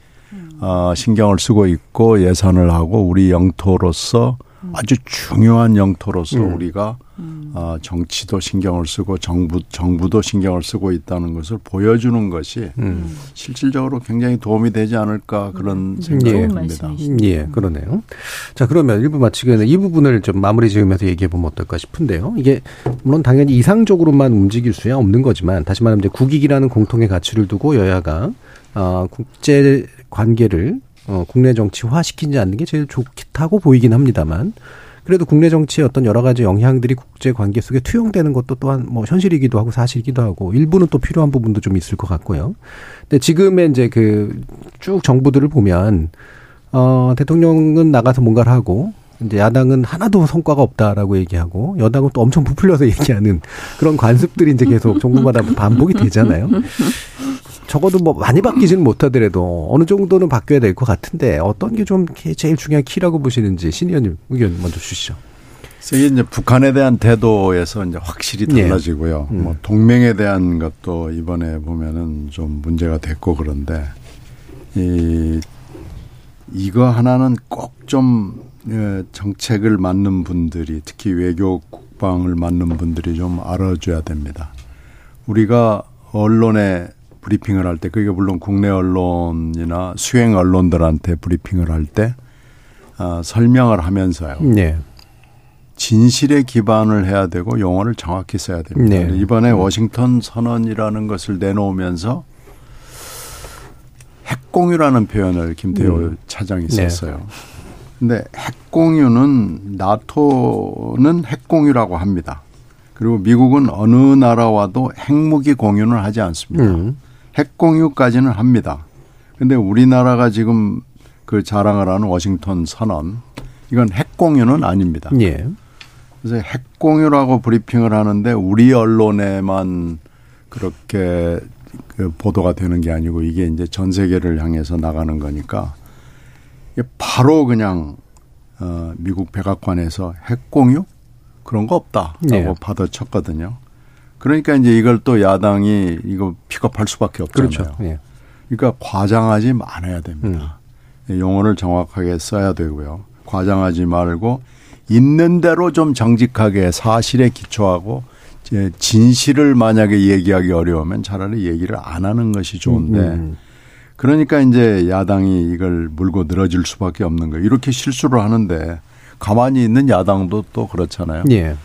어, 신경을 쓰고 있고 예산을 하고 우리 영토로서 아주 중요한 영토로서 우리가 어, 정치도 신경을 쓰고 정부 정부도 신경을 쓰고 있다는 것을 보여주는 것이 음. 실질적으로 굉장히 도움이 되지 않을까 그런 생각이 예. 좋은 듭니다. 예, 그러네요. 자, 그러면 일부 마치기 전에 이 부분을 좀 마무리 지으면서 얘기해 보면 어떨까 싶은데요. 이게 물론 당연히 이상적으로만 움직일 수야 없는 거지만 다시 말하면 이제 국익이라는 공통의 가치를 두고 여야가 어, 국제 관계를 어, 국내 정치화 시키지 않는 게 제일 좋다고 보이긴 합니다만 그래도 국내 정치의 어떤 여러 가지 영향들이 국제 관계 속에 투영되는 것도 또한 뭐 현실이기도 하고 사실이기도 하고 일부는 또 필요한 부분도 좀 있을 것 같고요. 근데 지금의 이제 그 쭉 정부들을 보면 어, 대통령은 나가서 뭔가를 하고, 이제 야당은 하나도 성과가 없다라고 얘기하고, 여당은 또 엄청 부풀려서 얘기하는 그런 관습들이 이제 계속 정부마다 반복이 되잖아요. 적어도 뭐 많이 바뀌지는 못하더라도 어느 정도는 바뀌어야 될 것 같은데 어떤 게 좀 제일 중요한 키라고 보시는지 신 의원님 의견 먼저 주시죠. 이게 이제 북한에 대한 태도에서 이제 확실히 예. 달라지고요. 음. 뭐 동맹에 대한 것도 이번에 보면은 좀 문제가 됐고 그런데 이 이거 하나는 꼭좀 예, 정책을 맡는 분들이 특히 외교 국방을 맡는 분들이 좀 알아줘야 됩니다. 우리가 언론에 브리핑을 할 때 그게 물론 국내 언론이나 수행 언론들한테 브리핑을 할때 아, 설명을 하면서요. 네. 진실에 기반을 해야 되고 용어를 정확히 써야 됩니다. 네. 이번에 워싱턴 선언이라는 것을 내놓으면서 핵공유라는 표현을 김태호 음. 차장이 네. 썼어요. 근데 핵공유는 나토는 핵공유라고 합니다. 그리고 미국은 어느 나라와도 핵무기 공유는 하지 않습니다. 음. 핵공유까지는 합니다. 근데 우리나라가 지금 그 자랑을 하는 워싱턴 선언 이건 핵공유는 아닙니다. 예. 그래서 핵공유라고 브리핑을 하는데 우리 언론에만 그렇게 그 보도가 되는 게 아니고 이게 이제 전 세계를 향해서 나가는 거니까 바로 그냥 어 미국 백악관에서 핵 공유 그런 거 없다라고 네. 받아쳤거든요. 그러니까 이제 이걸 또 야당이 이거 픽업할 수밖에 없잖아요. 그렇죠. 예. 그러니까 과장하지 말아야 됩니다. 용어를 정확하게 써야 되고요. 과장하지 말고 있는 대로 좀 정직하게 사실에 기초하고 이제 진실을 만약에 얘기하기 어려우면 차라리 얘기를 안 하는 것이 좋은데 음. 그러니까 이제 야당이 이걸 물고 늘어질 수밖에 없는 거예요. 이렇게 실수를 하는데 가만히 있는 야당도 또 그렇잖아요. 예.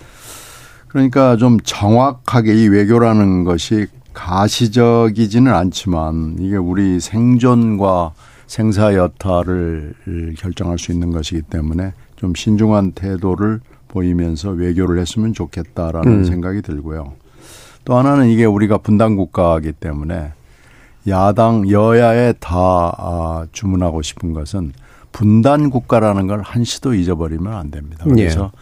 그러니까 좀 정확하게 이 외교라는 것이 가시적이지는 않지만 이게 우리 생존과 생사 여타를 결정할 수 있는 것이기 때문에 좀 신중한 태도를 보이면서 외교를 했으면 좋겠다라는 음. 생각이 들고요. 또 하나는 이게 우리가 분단 국가이기 때문에 야당 여야에 다 아, 주문하고 싶은 것은 분단 국가라는 걸 한시도 잊어버리면 안 됩니다. 그래서 예.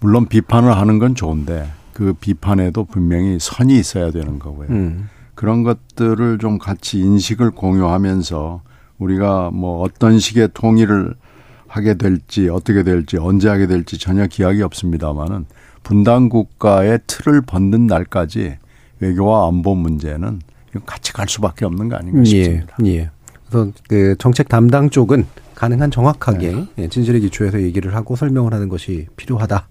물론 비판을 하는 건 좋은데 그 비판에도 분명히 선이 있어야 되는 거고요. 음. 그런 것들을 좀 같이 인식을 공유하면서 우리가 뭐 어떤 식의 통일을 하게 될지 어떻게 될지 언제 하게 될지 전혀 기약이 없습니다만은 분단 국가의 틀을 벗는 날까지 외교와 안보 문제는 같이 갈 수밖에 없는 거 아닌가 예, 싶습니다. 예. 예. 그래서 그 정책 담당 쪽은 가능한 정확하게 네. 예, 진실의 기초에서 얘기를 하고 설명을 하는 것이 필요하다.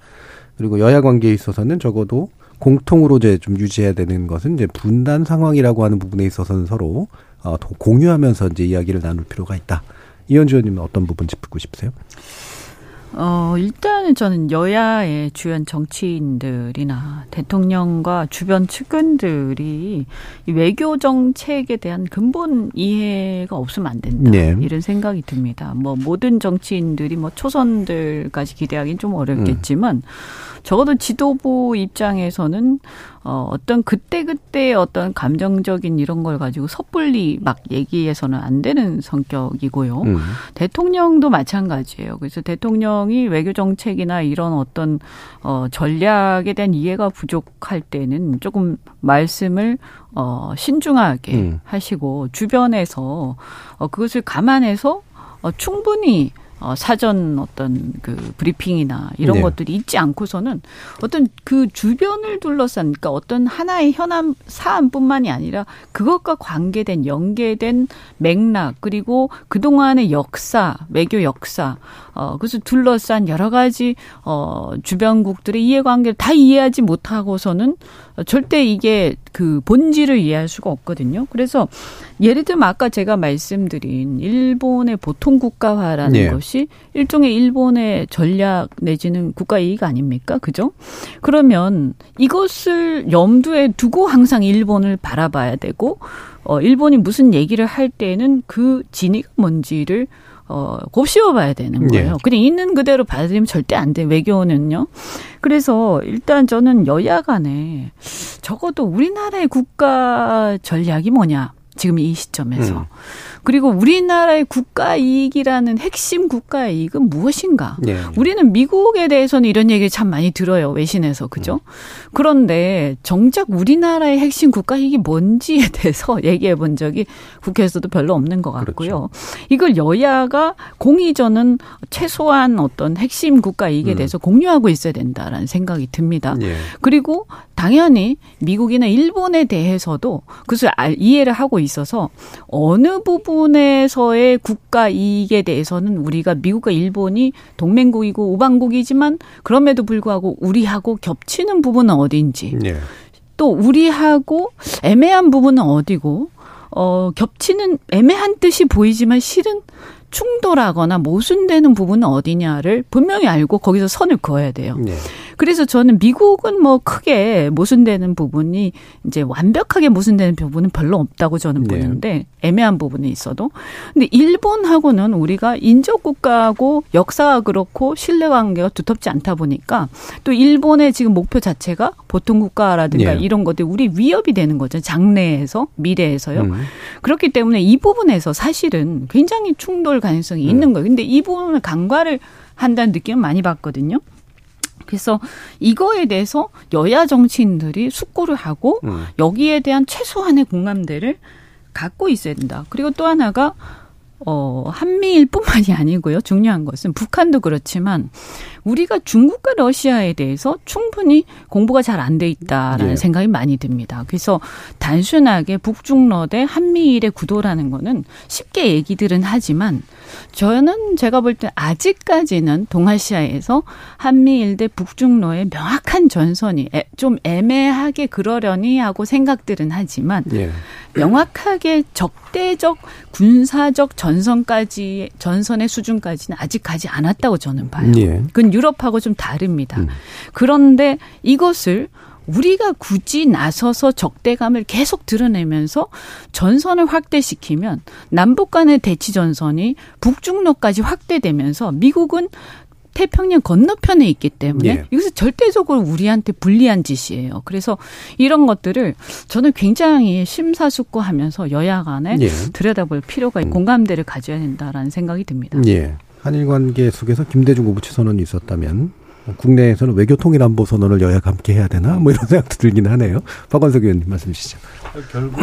그리고 여야 관계에 있어서는 적어도 공통으로 이제 좀 유지해야 되는 것은 이제 분단 상황이라고 하는 부분에 있어서는 서로 어, 공유하면서 이제 이야기를 나눌 필요가 있다. 이현주 의원님은 어떤 부분 짚고 싶으세요? 어, 일단은 저는 여야의 주연 정치인들이나 대통령과 주변 측근들이 이 외교 정책에 대한 근본 이해가 없으면 안 된다. 네. 이런 생각이 듭니다. 뭐 모든 정치인들이 뭐 초선들까지 기대하기는 좀 어렵겠지만 음. 적어도 지도부 입장에서는 어, 어떤 그때그때 어떤 감정적인 이런 걸 가지고 섣불리 막 얘기해서는 안 되는 성격이고요. 음. 대통령도 마찬가지예요. 그래서 대통령이 외교 정책이나 이런 어떤 어, 전략에 대한 이해가 부족할 때는 조금 말씀을 어, 신중하게 음. 하시고 주변에서 어, 그것을 감안해서 어, 충분히 어, 사전 어떤 그 브리핑이나 이런 네. 것들이 있지 않고서는 어떤 그 주변을 둘러싼 그러니까 어떤 하나의 현안 사안뿐만이 아니라 그것과 관계된 연계된 맥락 그리고 그 동안의 역사 외교 역사 어 그래서 둘러싼 여러 가지 어 주변국들의 이해관계를 다 이해하지 못하고서는 절대 이게 그 본질을 이해할 수가 없거든요. 그래서 예를 들면 아까 제가 말씀드린 일본의 보통 국가화라는 네. 것이 일종의 일본의 전략 내지는 국가 이익 아닙니까? 그죠? 그러면 이것을 염두에 두고 항상 일본을 바라봐야 되고 어 일본이 무슨 얘기를 할 때는 그 진위가 뭔지를 어, 곱씹어 봐야 되는 거예요. 네. 그냥 있는 그대로 받아들이면 절대 안 돼, 외교는요. 그래서 일단 저는 여야 간에 적어도 우리나라의 국가 전략이 뭐냐. 지금 이 시점에서. 음. 그리고 우리나라의 국가 이익이라는 핵심 국가 이익은 무엇인가? 네. 우리는 미국에 대해서는 이런 얘기 참 많이 들어요. 외신에서. 그죠? 음. 그런데 정작 우리나라의 핵심 국가 이익이 뭔지에 대해서 얘기해 본 적이 국회에서도 별로 없는 것 같고요. 그렇죠. 이걸 여야가 공의전은 최소한 어떤 핵심 국가 이익에 음. 대해서 공유하고 있어야 된다라는 생각이 듭니다. 네. 그리고 당연히 미국이나 일본에 대해서도 그것을 이해를 하고 있어서 어느 부분에서의 국가 이익에 대해서는 우리가 미국과 일본이 동맹국이고 우방국이지만 그럼에도 불구하고 우리하고 겹치는 부분은 어디인지 네. 또 우리하고 애매한 부분은 어디고 어 겹치는 애매한 뜻이 보이지만 실은 충돌하거나 모순되는 부분은 어디냐를 분명히 알고 거기서 선을 그어야 돼요. 네. 그래서 저는 미국은 뭐 크게 모순되는 부분이 이제 완벽하게 모순되는 부분은 별로 없다고 저는 네. 보는데 애매한 부분이 있어도 근데 일본하고는 우리가 인접 국가하고 역사가 그렇고 신뢰 관계가 두텁지 않다 보니까 또 일본의 지금 목표 자체가 보통 국가라든가 네. 이런 것들 우리 위협이 되는 거죠. 장래에서 미래에서요. 음. 그렇기 때문에 이 부분에서 사실은 굉장히 충돌 가능성이 음. 있는 거예요. 근데 이 부분을 간과를 한다는 느낌은 많이 받거든요. 그래서 이거에 대해서 여야 정치인들이 숙고를 하고 음. 여기에 대한 최소한의 공감대를 갖고 있어야 된다. 그리고 또 하나가 어, 한미일뿐만이 아니고요. 중요한 것은 북한도 그렇지만 우리가 중국과 러시아에 대해서 충분히 공부가 잘 안 돼 있다라는 예. 생각이 많이 듭니다. 그래서 단순하게 북중러 대 한미일의 구도라는 거는 쉽게 얘기들은 하지만 저는 제가 볼 때 아직까지는 동아시아에서 한미일 대 북중로의 명확한 전선이 좀 애매하게 그러려니 하고 생각들은 하지만 예. 명확하게 적대적 군사적 전선까지 전선의 수준까지는 아직 가지 않았다고 저는 봐요. 예. 그건 유럽하고 좀 다릅니다. 음. 그런데 이것을 우리가 굳이 나서서 적대감을 계속 드러내면서 전선을 확대시키면 남북 간의 대치 전선이 북중로까지 확대되면서 미국은 태평양 건너편에 있기 때문에 예. 이것은 절대적으로 우리한테 불리한 짓이에요. 그래서 이런 것들을 저는 굉장히 심사숙고하면서 여야 간에 예. 들여다볼 필요가 음. 공감대를 가져야 된다라는 생각이 듭니다. 예. 한일 관계 속에서 김대중 고부치 선언이 있었다면 국내에서는 외교 통일 안보 선언을 여야가 함께 해야 되나 뭐 이런 생각도 들긴 하네요. 박원석 의원님 말씀 주시죠. 결국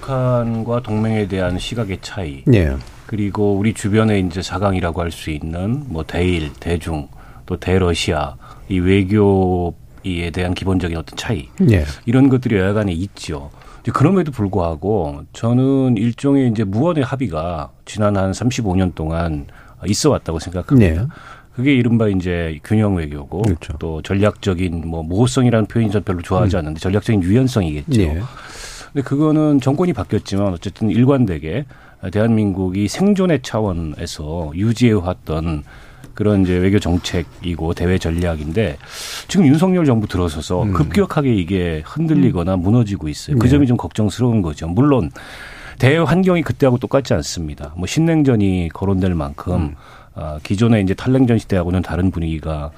북한과 동맹에 대한 시각의 차이. 예. 그리고 우리 주변에 이제 사강이라고 할 수 있는 뭐 대일, 대중, 또 대러시아 이 외교에 대한 기본적인 어떤 차이. 예. 이런 것들이 여야 간에 있죠. 그럼에도 불구하고 저는 일종의 이제 무언의 합의가 지난 한 35년 동안 있어 왔다고 생각합니다. 네. 그게 이른바 이제 균형 외교고 그렇죠. 또 전략적인 뭐 모호성이라는 표현이 전 별로 좋아하지 음. 않는데 전략적인 유연성이겠죠. 네. 근데 그거는 정권이 바뀌었지만 어쨌든 일관되게 대한민국이 생존의 차원에서 유지해 왔던 그런 이제 외교 정책이고 대외 전략인데 지금 윤석열 정부 들어서서 음. 급격하게 이게 흔들리거나 음. 무너지고 있어요. 그 네. 점이 좀 걱정스러운 거죠. 물론 대외 환경이 그때하고 똑같지 않습니다. 뭐 신냉전이 거론될 만큼 음. 어, 기존의 이제 탈냉전 시대하고는 다른 분위기가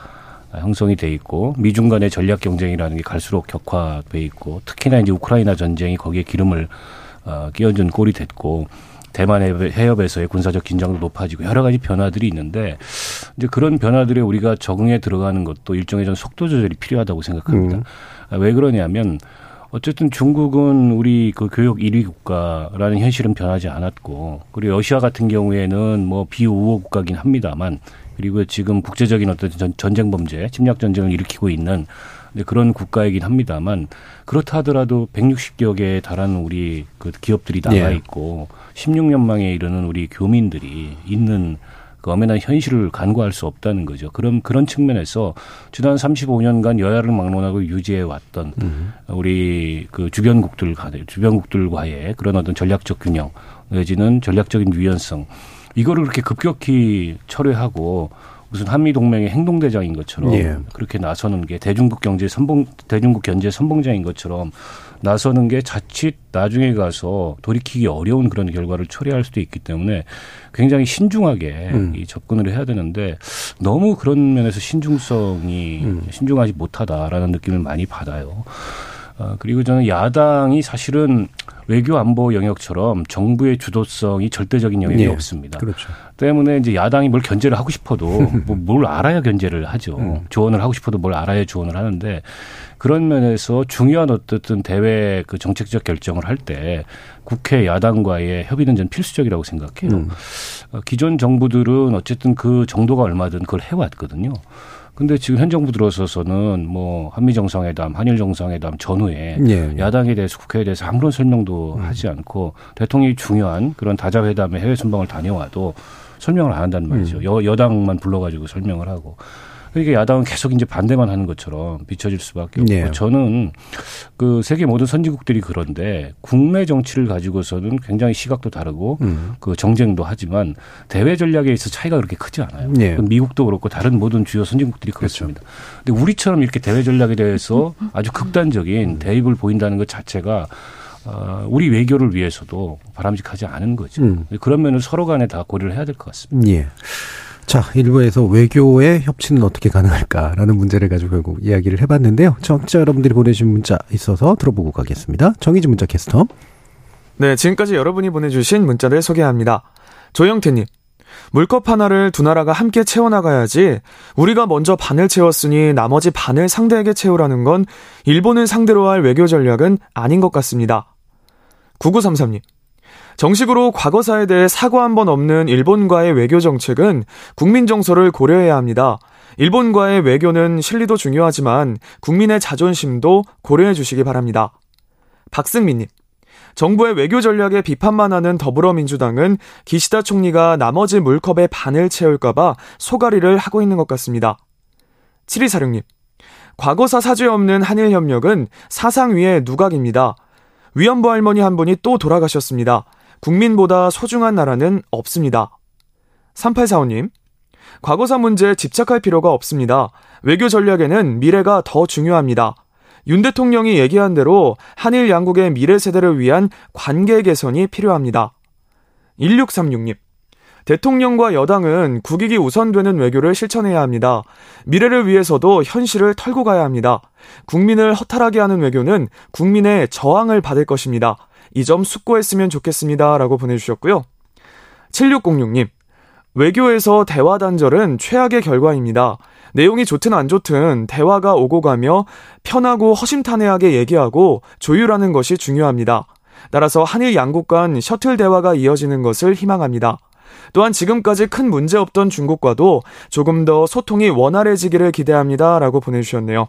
형성이 돼 있고 미중 간의 전략 경쟁이라는 게 갈수록 격화돼 있고 특히나 이제 우크라이나 전쟁이 거기에 기름을 어, 끼얹은 꼴이 됐고 대만 해협에서의 군사적 긴장도 높아지고 여러 가지 변화들이 있는데 이제 그런 변화들에 우리가 적응해 들어가는 것도 일종의 전 속도 조절이 필요하다고 생각합니다. 음. 아, 왜 그러냐면 어쨌든 중국은 우리 그 교육 1위 국가라는 현실은 변하지 않았고 그리고 러시아 같은 경우에는 뭐 비우호 국가긴 합니다만 그리고 지금 국제적인 어떤 전쟁 범죄, 침략 전쟁을 일으키고 있는 그런 국가이긴 합니다만 그렇다 하더라도 160여 개에 달하는 우리 그 기업들이 예. 있고 예. 16년 만에 이르는 우리 교민들이 있는 그 엄연한 현실을 간과할 수 없다는 거죠. 그럼 그런 측면에서 지난 35년간 여야를 막론하고 유지해 왔던 음. 우리 그 주변국들 주변국들과의 그런 어떤 전략적 균형 내지는 전략적인 유연성 이거를 그렇게 급격히 철회하고 무슨 한미 동맹의 행동 대장인 것처럼 예. 그렇게 나서는 게 대중국 경제 선봉 대중국 견제 선봉장인 것처럼 나서는 게 자칫 나중에 가서 돌이키기 어려운 그런 결과를 초래할 수도 있기 때문에 굉장히 신중하게 음. 이 접근을 해야 되는데 너무 그런 면에서 신중성이 음. 신중하지 못하다라는 느낌을 많이 받아요. 어, 그리고 저는 야당이 사실은 외교 안보 영역처럼 정부의 주도성이 절대적인 영역이 네. 없습니다. 그렇죠. 때문에 이제 야당이 뭘 견제를 하고 싶어도 뭐 뭘 알아야 견제를 하죠. 음. 조언을 하고 싶어도 뭘 알아야 조언을 하는데 그런 면에서 중요한 어쨌든 대외 그 정책적 결정을 할 때 국회 야당과의 협의는 전 필수적이라고 생각해요. 음. 어, 기존 정부들은 어쨌든 그 정도가 얼마든 그걸 해왔거든요. 근데 지금 현 정부 들어서서는 뭐 한미 정상회담, 한일 정상회담 전후에 예, 예. 야당에 대해서 국회에 대해서 아무런 설명도 음. 하지 않고 대통령이 중요한 그런 다자 회담에 해외 순방을 다녀와도 설명을 안 한다는 말이죠. 음. 여, 여당만 불러가지고 설명을 하고. 그러니까 야당은 계속 이제 반대만 하는 것처럼 비춰질 수밖에 없고 네. 저는 그 세계 모든 선진국들이 그런데 국내 정치를 가지고서는 굉장히 시각도 다르고 음. 그 정쟁도 하지만 대외 전략에 있어 차이가 그렇게 크지 않아요. 네. 미국도 그렇고 다른 모든 주요 선진국들이 그렇죠. 그렇습니다. 그렇죠. 근데 우리처럼 이렇게 대외 전략에 대해서 아주 극단적인 음. 대입을 보인다는 것 자체가 어, 우리 외교를 위해서도 바람직하지 않은 거죠. 음. 그런 면을 서로 간에 다 고려를 해야 될 것 같습니다. 예. 자, 일부에서 외교의 협치는 어떻게 가능할까라는 문제를 가지고 결국 이야기를 해봤는데요. 청취자 여러분들이 보내주신 문자 있어서 들어보고 가겠습니다. 정의진 문자 캐스터. 네, 지금까지 여러분이 보내주신 문자를 소개합니다. 조영태님. 물컵 하나를 두 나라가 함께 채워나가야지 우리가 먼저 반을 채웠으니 나머지 반을 상대에게 채우라는 건 일본을 상대로 할 외교 전략은 아닌 것 같습니다. 9933님. 정식으로 과거사에 대해 사과 한 번 없는 일본과의 외교 정책은 국민 정서를 고려해야 합니다. 일본과의 외교는 실리도 중요하지만 국민의 자존심도 고려해 주시기 바랍니다. 박승민님. 정부의 외교 전략에 비판만 하는 더불어민주당은 기시다 총리가 나머지 물컵의 반을 채울까봐 소가리를 하고 있는 것 같습니다. 7246님. 과거사 사죄 없는 한일 협력은 사상 위의 누각입니다. 위안부 할머니 한 분이 또 돌아가셨습니다. 국민보다 소중한 나라는 없습니다. 3845님. 과거사 문제에 집착할 필요가 없습니다. 외교 전략에는 미래가 더 중요합니다. 윤 대통령이 얘기한 대로 한일 양국의 미래 세대를 위한 관계 개선이 필요합니다. 1636님. 대통령과 여당은 국익이 우선되는 외교를 실천해야 합니다. 미래를 위해서도 현실을 털고 가야 합니다. 국민을 허탈하게 하는 외교는 국민의 저항을 받을 것입니다. 이 점 숙고했으면 좋겠습니다. 라고 보내주셨고요. 7606님. 외교에서 대화 단절은 최악의 결과입니다. 내용이 좋든 안 좋든 대화가 오고 가며 편하고 허심탄회하게 얘기하고 조율하는 것이 중요합니다. 따라서 한일 양국 간 셔틀 대화가 이어지는 것을 희망합니다. 또한 지금까지 큰 문제 없던 중국과도 조금 더 소통이 원활해지기를 기대합니다. 라고 보내주셨네요.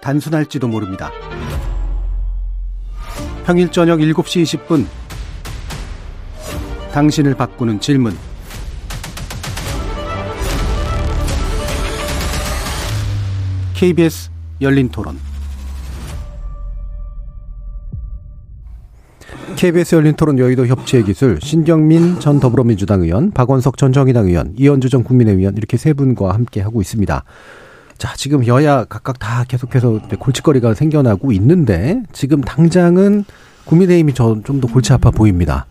단순할지도 모릅니다. 평일 저녁 7시 20분 당신을 바꾸는 질문 KBS 열린 토론 KBS 열린 토론 여의도 협치의 기술 신경민 전 더불어민주당 의원, 박원석 전 정의당 의원, 이현주 전 국민의위원 이렇게 세 분과 함께 하고 있습니다. 자, 지금 여야 각각 다 계속해서 골칫거리가 생겨나고 있는데 지금 당장은 국민의힘이 좀 더 골치 아파 보입니다.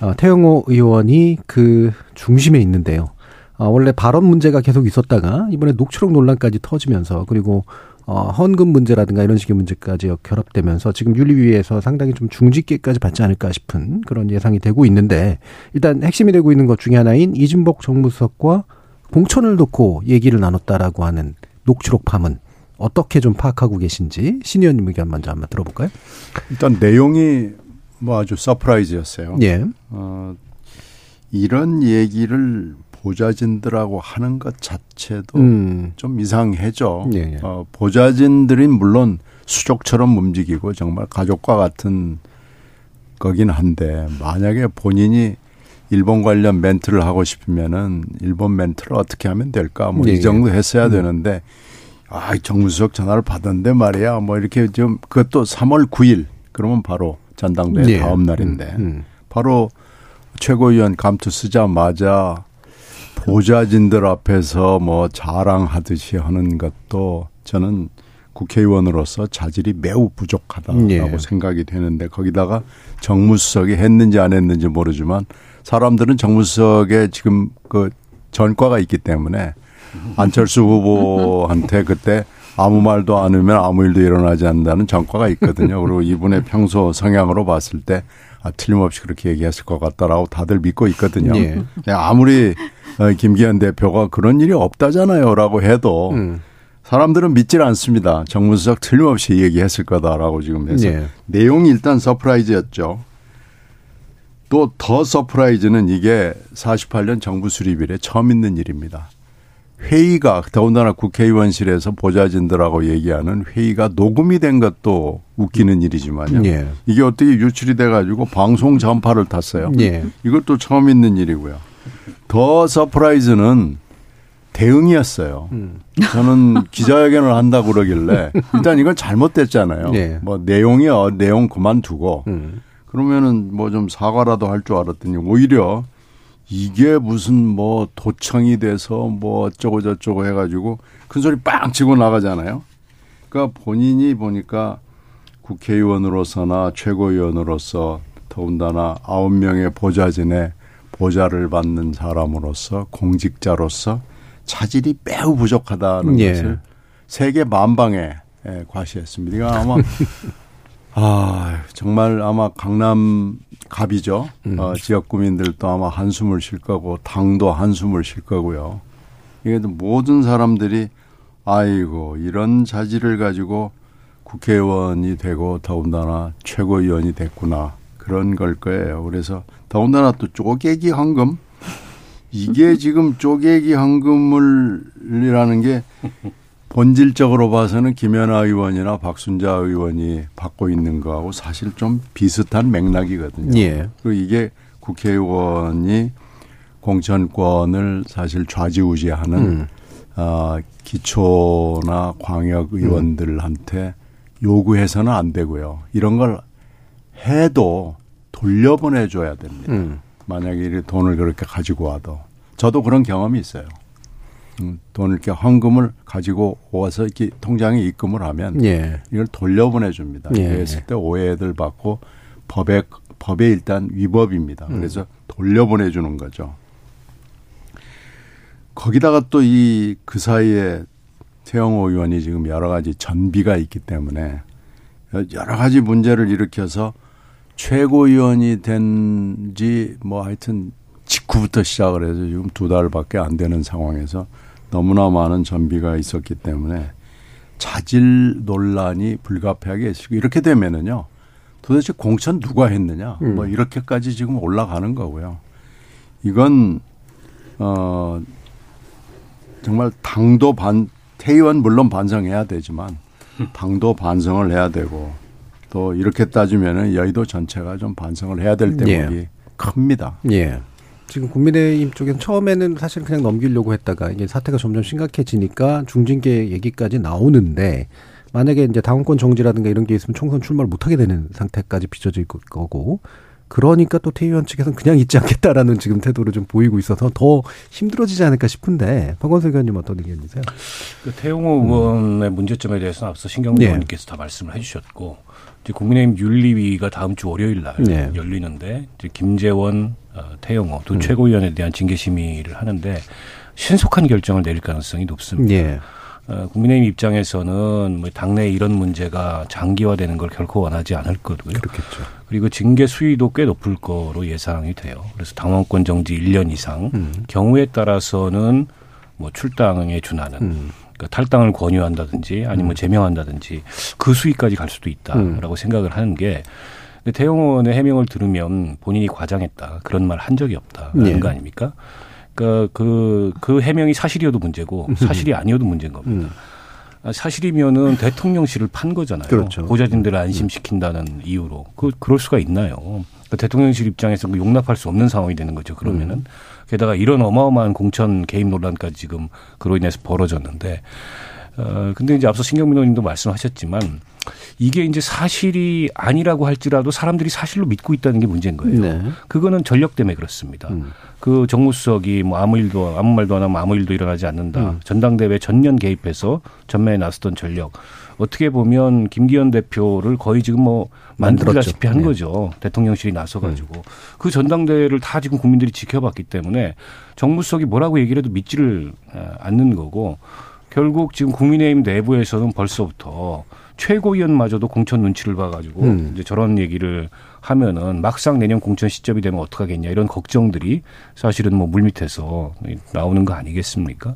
어, 태영호 의원이 그 중심에 있는데요. 어, 원래 발언 문제가 계속 있었다가 이번에 녹취록 논란까지 터지면서 그리고 어, 헌금 문제라든가 이런 식의 문제까지 결합되면서 지금 윤리위에서 상당히 좀 중직계까지 받지 않을까 싶은 그런 예상이 되고 있는데 일단 핵심이 되고 있는 것 중에 하나인 이진복 정무수석과 공천을 놓고 얘기를 나눴다라고 하는 녹취록 파문 어떻게 좀 파악하고 계신지 신 의원님 의견 먼저 한번 들어볼까요? 일단 내용이 뭐 아주 surprise였어요. 예. 어, 이런 얘기를 보좌진들하고 하는 것 자체도 음. 좀 이상하죠. 예, 예. 어, 보좌진들이 물론 수족처럼 움직이고 정말 가족과 같은 거긴 한데 만약에 본인이 일본 관련 멘트를 하고 싶으면은 일본 멘트를 어떻게 하면 될까 뭐이 예, 예. 정도 했어야 음. 되는데 아 정무수석 전화를 받았는데 말이야 뭐 이렇게 좀 그것도 3월 9일 그러면 바로 전당대회 예. 다음 날인데 음, 음. 바로 최고위원 감투 쓰자마자 보좌진들 앞에서 뭐 자랑하듯이 하는 것도 저는 국회의원으로서 자질이 매우 부족하다라고 예. 생각이 되는데 거기다가 정무수석이 했는지 안 했는지 모르지만 사람들은 정무수석에 지금 그 전과가 있기 때문에 안철수 후보한테 그때 아무 말도 안 하면 아무 일도 일어나지 않는다는 전과가 있거든요. 그리고 이분의 평소 성향으로 봤을 때 아, 틀림없이 그렇게 얘기했을 것 같다라고 다들 믿고 있거든요. 예. 네, 아무리 어, 김기현 대표가 그런 일이 없다잖아요라고 해도 음. 사람들은 믿질 않습니다. 정무수석 틀림없이 얘기했을 거다라고 지금 해서 예. 내용이 일단 surprise였죠. 또 더 surprise는 이게 48년 정부 수립 이래 처음 있는 일입니다. 회의가 더군다나 국회의원실에서 보좌진들하고 얘기하는 회의가 녹음이 된 것도 웃기는 일이지만요. 예. 이게 어떻게 유출이 돼 가지고 방송 전파를 탔어요. 예. 이것도 처음 있는 일이고요. 더 surprise는 대응이었어요. 음. 저는 기자회견을 한다고 그러길래 일단 이건 잘못됐잖아요. 네. 뭐 내용이 어, 내용 그만두고 음. 그러면은 뭐 좀 사과라도 할 줄 알았더니 오히려 이게 무슨 뭐 도청이 돼서 뭐 어쩌고 저쩌고 해가지고 큰 소리 빵 치고 나가잖아요. 그러니까 본인이 보니까 국회의원으로서나 최고위원으로서 더군다나 아홉 명의 보좌진의 보좌를 받는 사람으로서 공직자로서 차질이 매우 부족하다는 예. 것을 세계 만방에 예, 과시했습니다. 이거 아마 아, 정말 아마 강남 갑이죠. 음. 어, 지역 구민들도 아마 한숨을 쉴 거고 당도 한숨을 쉴 거고요. 이게 모든 사람들이 아이고 이런 자질을 가지고 국회의원이 되고 더군다나 최고위원이 됐구나 그런 걸 거예요. 그래서 더군다나 또 쪼개기 황금 이게 지금 쪼개기 황금을이라는 게 본질적으로 봐서는 김연아 의원이나 박순자 의원이 받고 있는 거하고 사실 좀 비슷한 맥락이거든요. 예. 그리고 이게 국회의원이 공천권을 사실 좌지우지하는 음. 어, 기초나 광역 의원들한테 요구해서는 안 되고요. 이런 걸 해도 돌려보내줘야 됩니다. 음. 만약에 돈을 그렇게 가지고 와도 저도 그런 경험이 있어요. 음, 돈을 이렇게 황금을 가지고 와서 이렇게 통장에 입금을 하면 예. 이걸 돌려보내 줍니다. 예. 그랬을 때 오해들 받고 법에 법에 일단 위법입니다. 음. 그래서 돌려보내 주는 거죠. 거기다가 또 이 그 사이에 태영호 의원이 지금 여러 가지 전비가 있기 때문에 여러 가지 문제를 일으켜서 최고위원이 된 지 뭐 하여튼 직후부터 시작을 해서 지금 두 달밖에 안 되는 상황에서 너무나 많은 전비가 있었기 때문에 자질 논란이 불가피하게 있고 이렇게 되면은요 도대체 공천 누가 했느냐 음. 뭐 이렇게까지 지금 올라가는 거고요. 이건 어 정말 당도 반 태의원 물론 반성해야 되지만 당도 반성을 해야 되고 또 이렇게 따지면은 여의도 전체가 좀 반성을 해야 될 대목이 예. 큽니다. 예. 지금 국민의힘 쪽엔 처음에는 사실 그냥 넘기려고 했다가 이게 사태가 점점 심각해지니까 중징계 얘기까지 나오는데 만약에 이제 당원권 정지라든가 이런 게 있으면 총선 출마를 못하게 되는 상태까지 빚어질 거고 그러니까 또 태의원 측에서는 그냥 있지 않겠다라는 지금 태도를 좀 보이고 있어서 더 힘들어지지 않을까 싶은데 박원석 의원님 어떤 의견이세요? 그 태용호 음. 의원의 문제점에 대해서는 앞서 신경민 네. 의원님께서 다 말씀을 해주셨고 국민의힘 윤리위가 다음 주 월요일 날 네. 열리는데 이제 김재원, 어, 태영호 두 음. 최고위원에 대한 징계 심의를 하는데 신속한 결정을 내릴 가능성이 높습니다. 네. 어, 국민의힘 입장에서는 뭐 당내 이런 문제가 장기화되는 걸 결코 원하지 않을 거고요. 그렇겠죠. 그리고 징계 수위도 꽤 높을 거로 예상이 돼요. 그래서 당원권 정지 1년 이상, 음. 경우에 따라서는 뭐 출당에 준하는 음. 그러니까 탈당을 권유한다든지 아니면 음. 제명한다든지 그 수위까지 갈 수도 있다라고 음. 생각을 하는 게 대형원의 해명을 들으면 본인이 과장했다 그런 말 한 적이 없다라는 네. 거 아닙니까? 그러니까 그, 그 해명이 사실이어도 문제고 음. 사실이 아니어도 문제인 겁니다. 음. 사실이면은 대통령실을 판 거잖아요. 그렇죠. 보좌진들을 안심시킨다는 이유로. 그, 그럴 수가 있나요? 그러니까 대통령실 입장에서 그 용납할 수 없는 상황이 되는 거죠. 그러면은. 음. 게다가 이런 어마어마한 공천 개입 논란까지 지금 그로 인해서 벌어졌는데 어 근데 이제 앞서 신경민 의원님도 말씀하셨지만 이게 이제 사실이 아니라고 할지라도 사람들이 사실로 믿고 있다는 게 문제인 거예요. 네. 그거는 전력 때문에 그렇습니다. 음. 그 정무수석이 뭐 아무 일도 아무 말도 안 하면 아무 일도 일어나지 않는다. 음. 전당대회 전면 개입해서 전면에 나섰던 전력. 어떻게 보면 김기현 대표를 거의 지금 뭐 만들다시피 한 네. 거죠. 대통령실이 나서가지고 음. 그 전당대회를 다 지금 국민들이 지켜봤기 때문에 정무수석이 뭐라고 얘기를 해도 믿지를 않는 거고 결국 지금 국민의힘 내부에서는 벌써부터 최고위원마저도 공천 눈치를 봐가지고 음. 이제 저런 얘기를 하면은 막상 내년 공천 시점이 되면 어떡하겠냐 이런 걱정들이 사실은 뭐 물밑에서 나오는 거 아니겠습니까?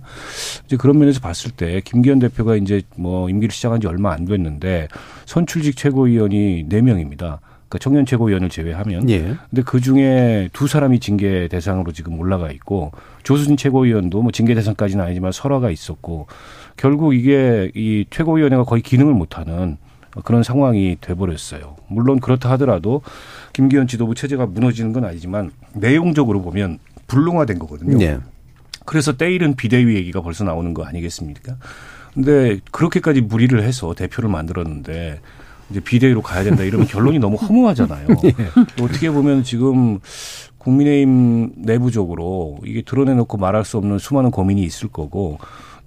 이제 그런 면에서 봤을 때 김기현 대표가 이제 뭐 임기를 시작한 지 얼마 안 됐는데 선출직 최고위원이 네명입니다 그러니까 청년 최고위원을 제외하면. 예. 근데 그 중에 두 사람이 징계 대상으로 지금 올라가 있고 조수진 최고위원도 뭐 징계 대상까지는 아니지만 설화가 있었고 결국 이게 이 최고위원회가 거의 기능을 못하는 그런 상황이 돼버렸어요. 물론 그렇다 하더라도 김기현 지도부 체제가 무너지는 건 아니지만 내용적으로 보면 불능화된 거거든요. 네. 그래서 때일은 비대위 얘기가 벌써 나오는 거 아니겠습니까? 근데 그렇게까지 무리를 해서 대표를 만들었는데 이제 비대위로 가야 된다 이러면 결론이 너무 허무하잖아요. 네. 어떻게 보면 지금 국민의힘 내부적으로 이게 드러내놓고 말할 수 없는 수많은 고민이 있을 거고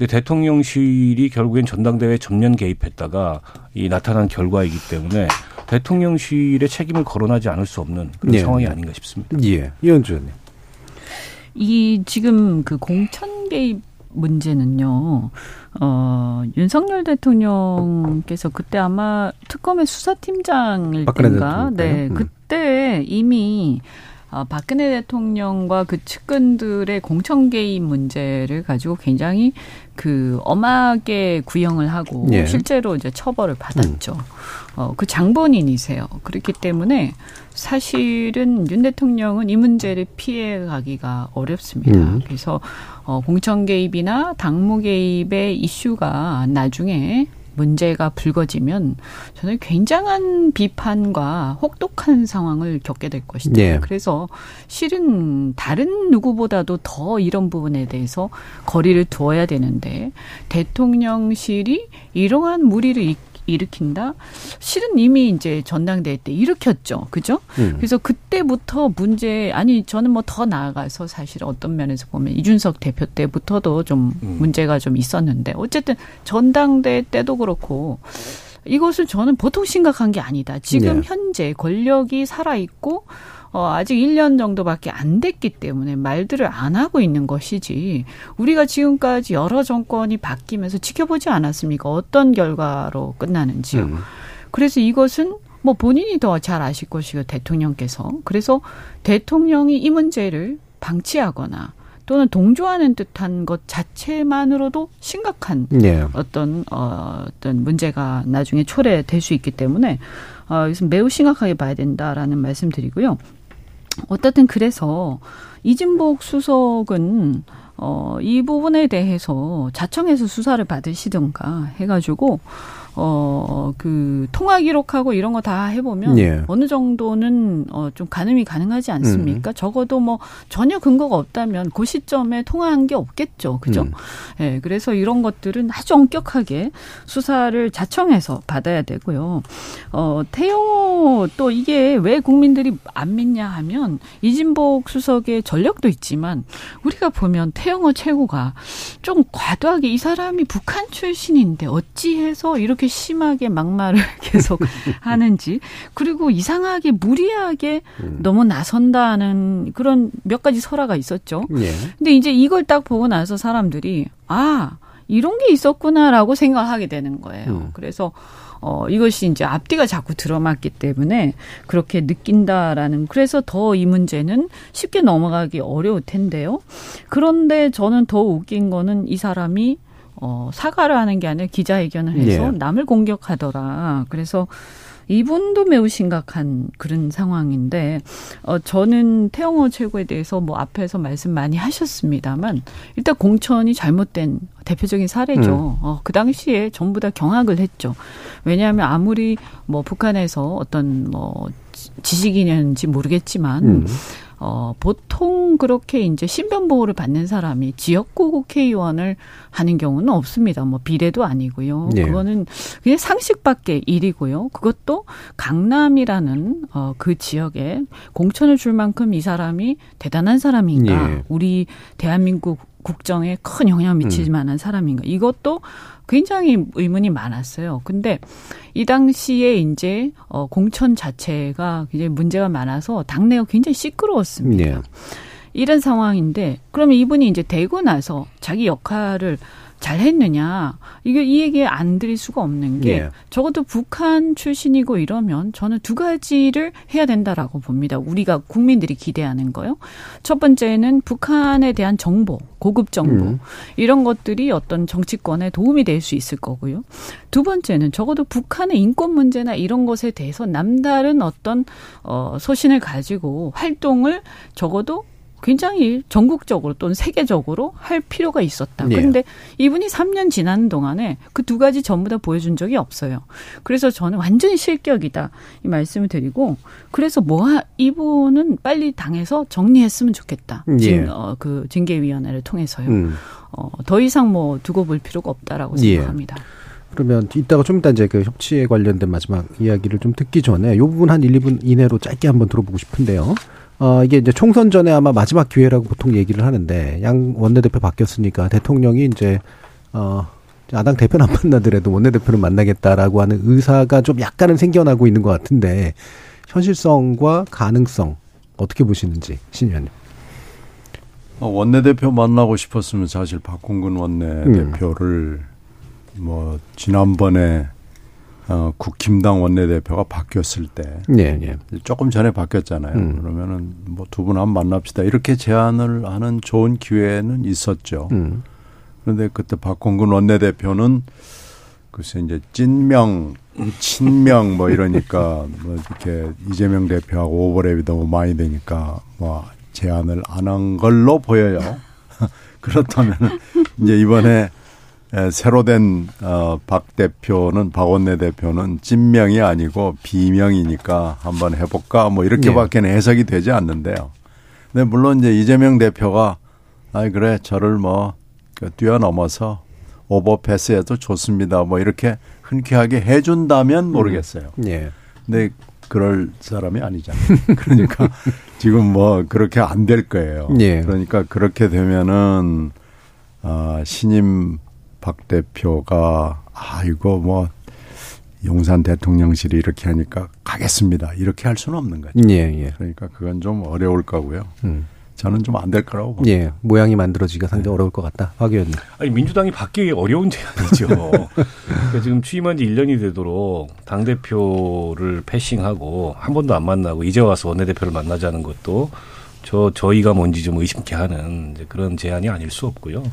근데 대통령실이 결국엔 전당대회 전면 개입했다가 이 나타난 결과이기 때문에 대통령실의 책임을 거론하지 않을 수 없는 그런 예. 상황이 아닌가 싶습니다. 예. 이현주 의원님. 이 지금 그 공천 개입 문제는요. 어, 윤석열 대통령께서 그때 아마 특검의 수사팀장일 때인가, 네, 음. 그때 이미 어, 박근혜 대통령과 그 측근들의 공천 개입 문제를 가지고 굉장히 그 엄하게 구형을 하고 예. 실제로 이제 처벌을 받았죠. 음. 어, 그 장본인이세요. 그렇기 때문에 사실은 윤 대통령은 이 문제를 피해 가기가 어렵습니다. 음. 그래서 어, 공천 개입이나 당무 개입의 이슈가 나중에 문제가 불거지면 저는 굉장한 비판과 혹독한 상황을 겪게 될 것이다. 네. 그래서 실은 다른 누구보다도 더 이런 부분에 대해서 거리를 두어야 되는데 대통령실이 이러한 무리를 일으킨다? 실은 이미 이제 전당대회 때 일으켰죠. 그죠? 음. 그래서 그때부터 문제, 아니, 저는 뭐 더 나아가서 사실 어떤 면에서 보면 이준석 대표 때부터도 좀 음. 문제가 좀 있었는데, 어쨌든 전당대회 때도 그렇고, 이것을 저는 보통 심각한 게 아니다. 지금 네. 현재 권력이 살아있고, 어, 아직 1년 정도밖에 안 됐기 때문에 말들을 안 하고 있는 것이지 우리가 지금까지 여러 정권이 바뀌면서 지켜보지 않았습니까? 어떤 결과로 끝나는지요. 음. 그래서 이것은 뭐 본인이 더 잘 아실 것이고 대통령께서 그래서 대통령이 이 문제를 방치하거나 또는 동조하는 듯한 것 자체만으로도 심각한 네. 어떤 어, 어떤 문제가 나중에 초래될 수 있기 때문에 어, 이것은 매우 심각하게 봐야 된다라는 말씀드리고요. 어쨌든 그래서 이진복 수석은 어, 이 부분에 대해서 자청해서 수사를 받으시든가 해가지고 어, 그, 통화 기록하고 이런 거 다 해보면 예. 어느 정도는 어, 좀 가늠이 가능하지 않습니까? 음. 적어도 뭐 전혀 근거가 없다면 그 시점에 통화한 게 없겠죠. 그죠? 음. 예, 그래서 이런 것들은 아주 엄격하게 수사를 자청해서 받아야 되고요. 어, 태영호 또 이게 왜 국민들이 안 믿냐 하면 이진복 수석의 전력도 있지만 우리가 보면 태영호 최고가 좀 과도하게 이 사람이 북한 출신인데 어찌해서 이렇게 그렇게 심하게 막말을 계속 하는지 그리고 이상하게 무리하게 음. 너무 나선다는 그런 몇 가지 설화가 있었죠. 예. 근데 이제 이걸 딱 보고 나서 사람들이 아 이런 게 있었구나라고 생각하게 되는 거예요. 음. 그래서 어, 이것이 이제 앞뒤가 자꾸 들어맞기 때문에 그렇게 느낀다라는, 그래서 더 이 문제는 쉽게 넘어가기 어려울 텐데요. 그런데 저는 더 웃긴 거는 이 사람이 어, 사과를 하는 게 아니라 기자회견을 해서 네. 남을 공격하더라. 그래서 이분도 매우 심각한 그런 상황인데 어 저는 태영호 최고에 대해서 뭐 앞에서 말씀 많이 하셨습니다만 일단 공천이 잘못된 대표적인 사례죠. 음. 어, 그 당시에 전부 다 경악을 했죠. 왜냐하면 아무리 뭐 북한에서 어떤 뭐 지식인인지 모르겠지만 음. 어, 보통 그렇게 이제 신변 보호를 받는 사람이 지역구 국회의원을 하는 경우는 없습니다. 뭐 비례도 아니고요. 네. 그거는 그냥 상식 밖의 일이고요. 그것도 강남이라는 어, 그 지역에 공천을 줄 만큼 이 사람이 대단한 사람인가? 네. 우리 대한민국 국정에 큰 영향을 미칠 음. 만한 사람인가? 이것도 굉장히 의문이 많았어요. 근데 이 당시에 이제 어 공천 자체가 굉장히 문제가 많아서 당내가 굉장히 시끄러웠습니다. 네. 이런 상황인데 그러면 이분이 이제 되고 나서 자기 역할을 잘 했느냐. 이게 이 얘기 안 드릴 수가 없는 게 예. 적어도 북한 출신이고 이러면 저는 두 가지를 해야 된다라고 봅니다. 우리가 국민들이 기대하는 거요. 첫 번째는 북한에 대한 정보, 고급 정보 음. 이런 것들이 어떤 정치권에 도움이 될 수 있을 거고요. 두 번째는 적어도 북한의 인권 문제나 이런 것에 대해서 남다른 어떤 어 소신을 가지고 활동을 적어도 굉장히 전국적으로 또는 세계적으로 할 필요가 있었다. 네. 그런데 이분이 3년 지난 동안에 그 두 가지 전부 다 보여준 적이 없어요. 그래서 저는 완전히 실격이다. 이 말씀을 드리고 그래서 뭐 이분은 빨리 당해서 정리했으면 좋겠다. 네. 징, 어, 그 징계위원회를 통해서요. 음. 어, 더 이상 뭐 두고 볼 필요가 없다라고 예. 생각합니다. 예. 그러면 이따가 좀 이따 이제 그 협치에 관련된 마지막 이야기를 좀 듣기 전에 이 부분 한 1, 2분 이내로 짧게 한번 들어보고 싶은데요. 어, 이게 이제 총선 전에 아마 마지막 기회라고 보통 얘기를 하는데 양 원내대표 바뀌었으니까 대통령이 이제 어 야당 대표는 안 만나더라도 원내대표를 만나겠다라고 하는 의사가 좀 약간은 생겨나고 있는 것 같은데 현실성과 가능성 어떻게 보시는지 신 의원님. 어, 원내대표 만나고 싶었으면 사실 박홍근 원내대표를 음. 뭐 지난번에 어, 국힘당 원내대표가 바뀌었을 때 네, 네. 조금 전에 바뀌었잖아요. 음. 그러면은 뭐 두 분 한번 만납시다 이렇게 제안을 하는 좋은 기회는 있었죠. 음. 그런데 그때 박홍근 원내대표는 글쎄 이제 찐명, 친명 뭐 이러니까 뭐 이렇게 이재명 대표하고 오버랩이 너무 많이 되니까 뭐 제안을 안 한 걸로 보여요. 그렇다면 이제 이번에 새로 된, 어, 박 대표는, 박원내 대표는 찐명이 아니고 비명이니까 한번 해볼까? 뭐 이렇게밖에는 네. 해석이 되지 않는데요. 근데 물론 이제 이재명 대표가, 아이, 그래, 저를 뭐, 그 뛰어넘어서 오버패스해도 좋습니다. 뭐 이렇게 흔쾌하게 해준다면 음. 모르겠어요. 네. 근데 그럴 사람이 아니잖아요. 그러니까 지금 뭐 그렇게 안 될 거예요. 네. 그러니까 그렇게 되면은, 아, 신임 박 대표가 아 이거 뭐 용산 대통령실이 이렇게 하니까 가겠습니다. 이렇게 할 수는 없는 거죠. 예, 예. 그러니까 그건 좀 어려울 거고요. 음. 저는 좀 안 될 거라고 봅니다. 예, 모양이 만들어지기가 상당히 네. 어려울 것 같다. 박 의원님. 아니 민주당이 바뀌기 어려운 제안이죠. 그러니까 지금 취임한 지 1년이 되도록 당 대표를 패싱하고 한 번도 안 만나고 이제 와서 원내대표를 만나자는 것도 저 저희가 뭔지 좀 의심케 하는 그런 제안이 아닐 수 없고요.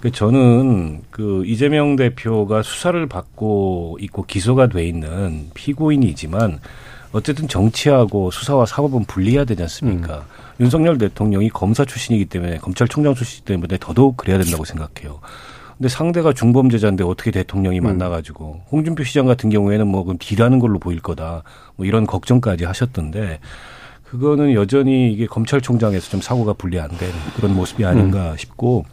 그 저는 그 이재명 대표가 수사를 받고 있고 기소가 돼 있는 피고인이지만 어쨌든 정치하고 수사와 사법은 분리해야 되지 않습니까? 음. 윤석열 대통령이 검사 출신이기 때문에 검찰총장 출신 때문에 더더욱 그래야 된다고 생각해요. 근데 상대가 중범죄자인데 어떻게 대통령이 음. 만나가지고 홍준표 시장 같은 경우에는 뭐 그럼 딜하는 걸로 보일 거다 뭐 이런 걱정까지 하셨던데 그거는 여전히 이게 검찰총장에서 좀 사고가 분리 안된 그런 모습이 아닌가 음. 싶고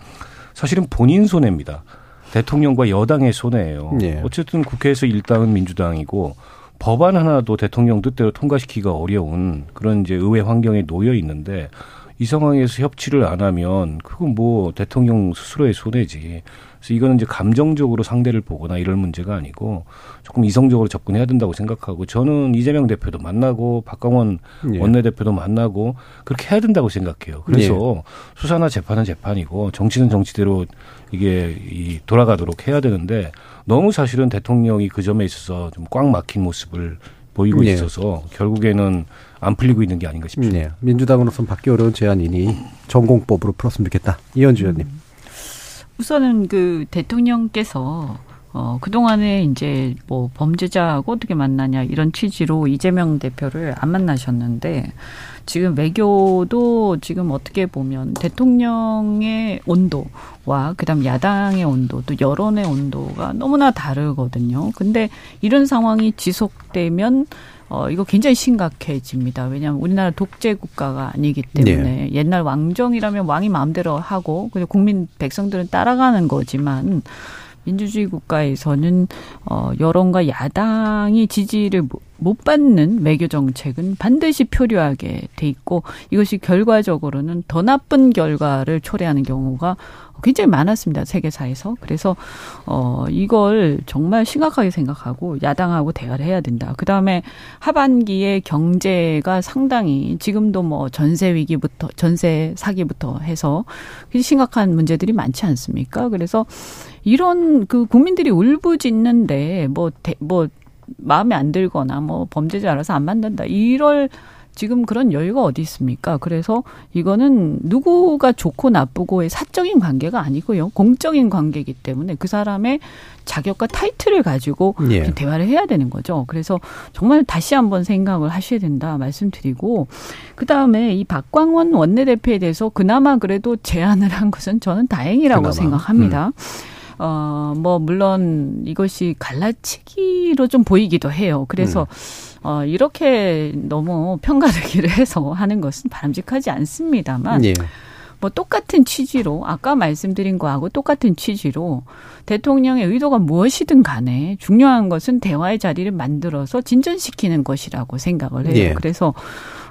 사실은 본인 손해입니다. 대통령과 여당의 손해예요. 네. 어쨌든 국회에서 일당은 민주당이고 법안 하나도 대통령 뜻대로 통과시키기가 어려운 그런 이제 의회 환경에 놓여 있는데 이 상황에서 협치를 안 하면 그건 뭐 대통령 스스로의 손해지. 그래서 이거는 이제 감정적으로 상대를 보거나 이럴 문제가 아니고 조금 이성적으로 접근해야 된다고 생각하고 저는 이재명 대표도 만나고 박광원 예. 원내대표도 만나고 그렇게 해야 된다고 생각해요. 그래서 예. 수사나 재판은 재판이고 정치는 정치대로 이게 이 돌아가도록 해야 되는데 너무 사실은 대통령이 그 점에 있어서 좀 꽉 막힌 모습을 보이고 네. 있어서 결국에는 안 풀리고 있는 게 아닌가 싶습니다. 네. 민주당으로서는 받기 어려운 제안이니 전공법으로 풀었으면 좋겠다. 이현주 의원님. 음. 우선은 그 대통령께서 어, 그동안에 이제 뭐 범죄자하고 어떻게 만나냐 이런 취지로 이재명 대표를 안 만나셨는데 지금 외교도 지금 어떻게 보면 대통령의 온도와 그다음 야당의 온도 또 여론의 온도가 너무나 다르거든요. 근데 이런 상황이 지속되면 어, 이거 굉장히 심각해집니다. 왜냐하면 우리나라 독재 국가가 아니기 때문에 네. 옛날 왕정이라면 왕이 마음대로 하고 그냥 국민 백성들은 따라가는 거지만 민주주의 국가에서는 어 여론과 야당이 지지를 못 받는 외교 정책은 반드시 표류하게 돼 있고 이것이 결과적으로는 더 나쁜 결과를 초래하는 경우가 굉장히 많았습니다. 세계사에서. 그래서 어 이걸 정말 심각하게 생각하고 야당하고 대화를 해야 된다. 그다음에 하반기에 경제가 상당히 지금도 뭐 전세 위기부터 전세 사기부터 해서 심각한 문제들이 많지 않습니까? 그래서 이런 그 국민들이 울부짖는데 뭐뭐 뭐 마음에 안 들거나 뭐 범죄자라서 안 만든다. 이럴 지금 그런 여유가 어디 있습니까? 그래서 이거는 누구가 좋고 나쁘고의 사적인 관계가 아니고요. 공적인 관계이기 때문에 그 사람의 자격과 타이틀을 가지고 예. 대화를 해야 되는 거죠. 그래서 정말 다시 한번 생각을 하셔야 된다 말씀드리고 그다음에 이 박광원 원내대표에 대해서 그나마 그래도 제안을 한 것은 저는 다행이라고 그나마. 생각합니다. 음. 어, 뭐, 물론 이것이 갈라치기로 좀 보이기도 해요. 그래서, 음. 어, 이렇게 너무 편가르기를 해서 하는 것은 바람직하지 않습니다만, 예. 뭐 똑같은 취지로 아까 말씀드린 거하고 똑같은 취지로 대통령의 의도가 무엇이든 간에 중요한 것은 대화의 자리를 만들어서 진전시키는 것이라고 생각을 해요. 예. 그래서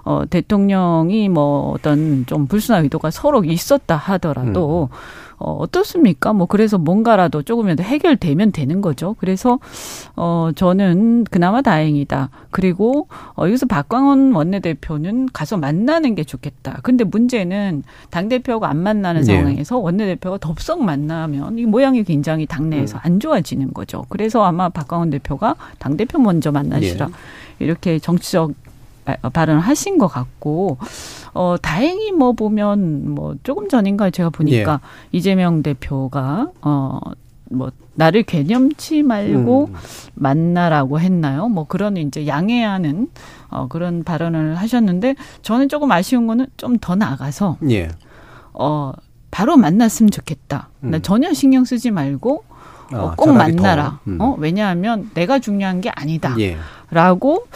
어 대통령이 뭐 어떤 좀 불순한 의도가 서로 있었다 하더라도 음. 어, 어떻습니까? 뭐 그래서 뭔가라도 조금이라도 해결되면 되는 거죠. 그래서 어 저는 그나마 다행이다. 그리고 어 여기서 박광원 원내대표는 가서 만나는 게 좋겠다. 근데 문제는 당 대표가 안 만나는 네. 상황에서 원내대표가 덥석 만나면 이 모양이 굉장히 당내에서 안 좋아지는 거죠. 그래서 아마 박광원 대표가 당 대표 먼저 만나시라 네. 이렇게 정치적 아, 발언을 하신 것 같고 어 다행히 뭐 보면 뭐 조금 전인가 제가 보니까 이재명 대표가 어뭐 나를 개념치 말고 음. 만나라고 했나요? 뭐 그런 이제 양해하는 어 그런 발언을 하셨는데 저는 조금 아쉬운 거는 좀 더 나가서 예. 어 바로 만났으면 좋겠다. 나 음. 전혀 신경 쓰지 말고 어, 아, 꼭 차라리 더. 만나라. 음. 어 왜냐하면 내가 중요한 게 아니다. 예. 라고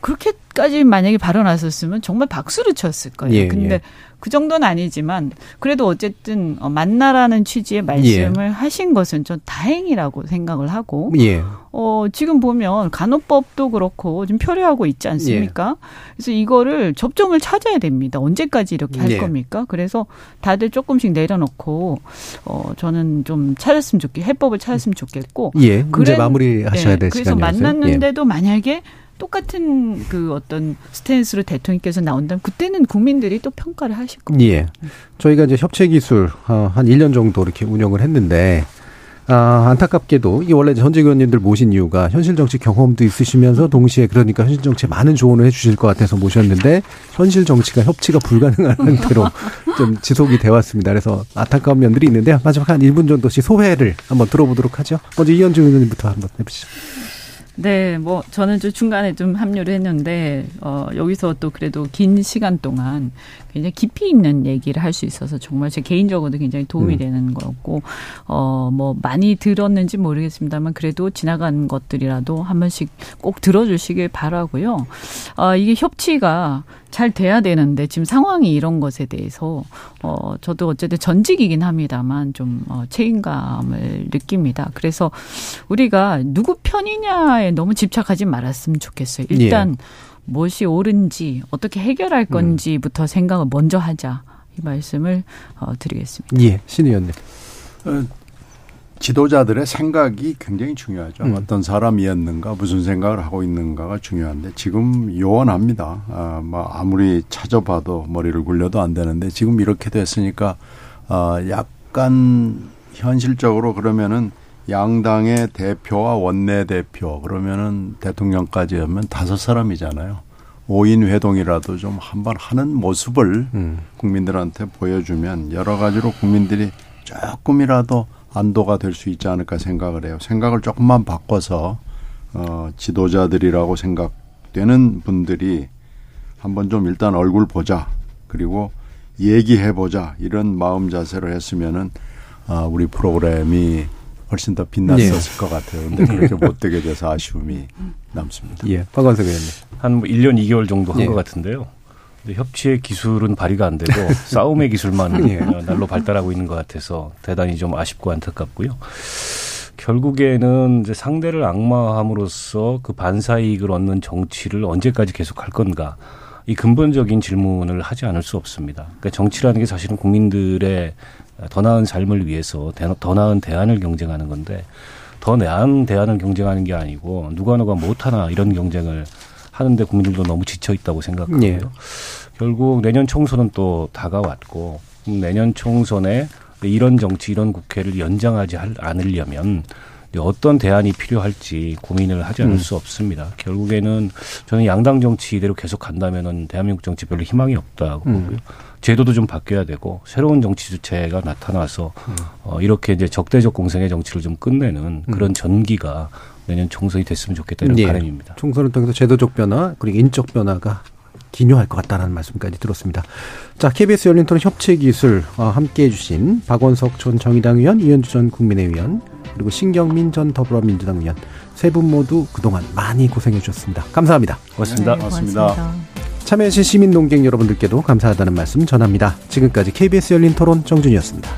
그렇게 까지 만약에 발언하셨으면 정말 박수를 쳤을 거예요. 예, 근데 예. 그 정도는 아니지만 그래도 어쨌든 어, 만나라는 취지의 말씀을 하신 것은 전 다행이라고 생각을 하고 예. 어 지금 보면 간호법도 그렇고 좀 표류하고 있지 않습니까? 그래서 이거를 접점을 찾아야 됩니다. 언제까지 이렇게 할 예. 겁니까? 그래서 다들 조금씩 내려놓고 어 저는 좀 찾았으면 좋겠 해법을 찾았으면 좋겠고 예. 그래- 마무리 하셔야 네, 될 그래서. 예. 만났는데도 만약에 똑같은 그 어떤 스탠스로 대통령께서 나온다면 그때는 국민들이 또 평가를 하실 겁니다. 예. 저희가 이제 협체 기술 어, 한 1년 정도 이렇게 운영을 했는데 아, 안타깝게도 이 원래 전직 의원님들 모신 이유가 현실 정치 경험도 있으시면서 동시에 그러니까 현실 정치에 많은 조언을 해 주실 것 같아서 모셨는데 현실 정치가 협치가 불가능한 상태로 좀 지속이 되어 왔습니다. 그래서 안타까운 면들이 있는데요. 마지막 한 1분 정도씩 소회를 한번 들어보도록 하죠. 먼저 이현주 의원님부터 한번 해보시죠. 네, 뭐 저는 좀 중간에 좀 합류를 했는데 어 여기서 또 그래도 긴 시간 동안 굉장히 깊이 있는 얘기를 할 수 있어서 정말 제 개인적으로도 굉장히 도움이 음. 되는 거고 어 뭐 많이 들었는지 모르겠습니다만 그래도 지나간 것들이라도 한 번씩 꼭 들어주시길 바라고요. 아 이게 협치가 잘 돼야 되는데 지금 상황이 이런 것에 대해서 어 저도 어쨌든 전직이긴 합니다만 좀 어, 책임감을 느낍니다. 그래서 우리가 누구 편이냐에 너무 집착하지 말았으면 좋겠어요. 일단 무엇이 옳은지 어떻게 해결할 건지부터 생각을 먼저 하자 이 말씀을 어, 드리겠습니다. 예, 신 의원님. 어, 지도자들의 생각이 굉장히 중요하죠. 음. 어떤 사람이었는가, 무슨 생각을 하고 있는가가 중요한데 지금 요원합니다. 아, 뭐 아무리 찾아봐도 머리를 굴려도 안 되는데 지금 이렇게 됐으니까 아, 약간 현실적으로 그러면은 양당의 대표와 원내 대표 그러면은 대통령까지 하면 다섯 사람이잖아요. 5인 회동이라도 좀 한번 하는 모습을 음. 국민들한테 보여주면 여러 가지로 국민들이 조금이라도 안도가 될 수 있지 않을까 생각을 해요. 생각을 조금만 바꿔서 어 지도자들이라고 생각되는 분들이 한번 좀 일단 얼굴 보자. 그리고 얘기해 보자. 이런 마음 자세로 했으면은 아 우리 프로그램이 훨씬 더 빛났었을 것 같아요. 근데 그렇게 못 되게 돼서 아쉬움이 남습니다. 예, 박원석 의원님. 한뭐 1년 2개월 정도 한 예. 것 같은데요. 근데 협치의 기술은 발휘가 안 되고 싸움의 기술만 예. 날로 발달하고 있는 것 같아서 대단히 좀 아쉽고 안타깝고요. 결국에는 이제 상대를 악마함으로써 그 반사이익을 얻는 정치를 언제까지 계속할 건가? 이 근본적인 질문을 하지 않을 수 없습니다. 그러니까 정치라는 게 사실은 국민들의 더 나은 삶을 위해서 대- 더 나은 대안을 경쟁하는 건데 더 나은 대안을 경쟁하는 게 아니고 누가 누가 못하나 이런 경쟁을 하는데 국민들도 너무 지쳐 있다고 생각하고요. 예. 결국 내년 총선은 또 다가왔고 음, 내년 총선에 이런 정치 이런 국회를 연장하지 할- 않으려면 어떤 대안이 필요할지 고민을 하지 않을 음. 수 없습니다. 결국에는 저는 양당 정치 이대로 계속 간다면은 대한민국 정치 별로 희망이 없다고 음. 보고요. 제도도 좀 바뀌어야 되고 새로운 정치 주체가 나타나서 음. 어, 이렇게 이제 적대적 공생의 정치를 좀 끝내는 그런 전기가 내년 총선이 됐으면 좋겠다 이런 예. 바람입니다. 총선을 통해서 제도적 변화 그리고 인적 변화가 기묘할 것 같다는 말씀까지 들었습니다. 자, KBS 열린 토론 협치 기술 어, 함께 해 주신 박원석 전 정의당 의원, 이현주 전 국민의 의원, 그리고 신경민 전 더불어민주당 의원 세 분 모두 그동안 많이 고생해 주셨습니다. 감사합니다. 고맙습니다. 네, 고맙습니다. 참여해주신 시민 농객 여러분들께도 감사하다는 말씀 전합니다. 지금까지 KBS 열린 토론 정준이었습니다.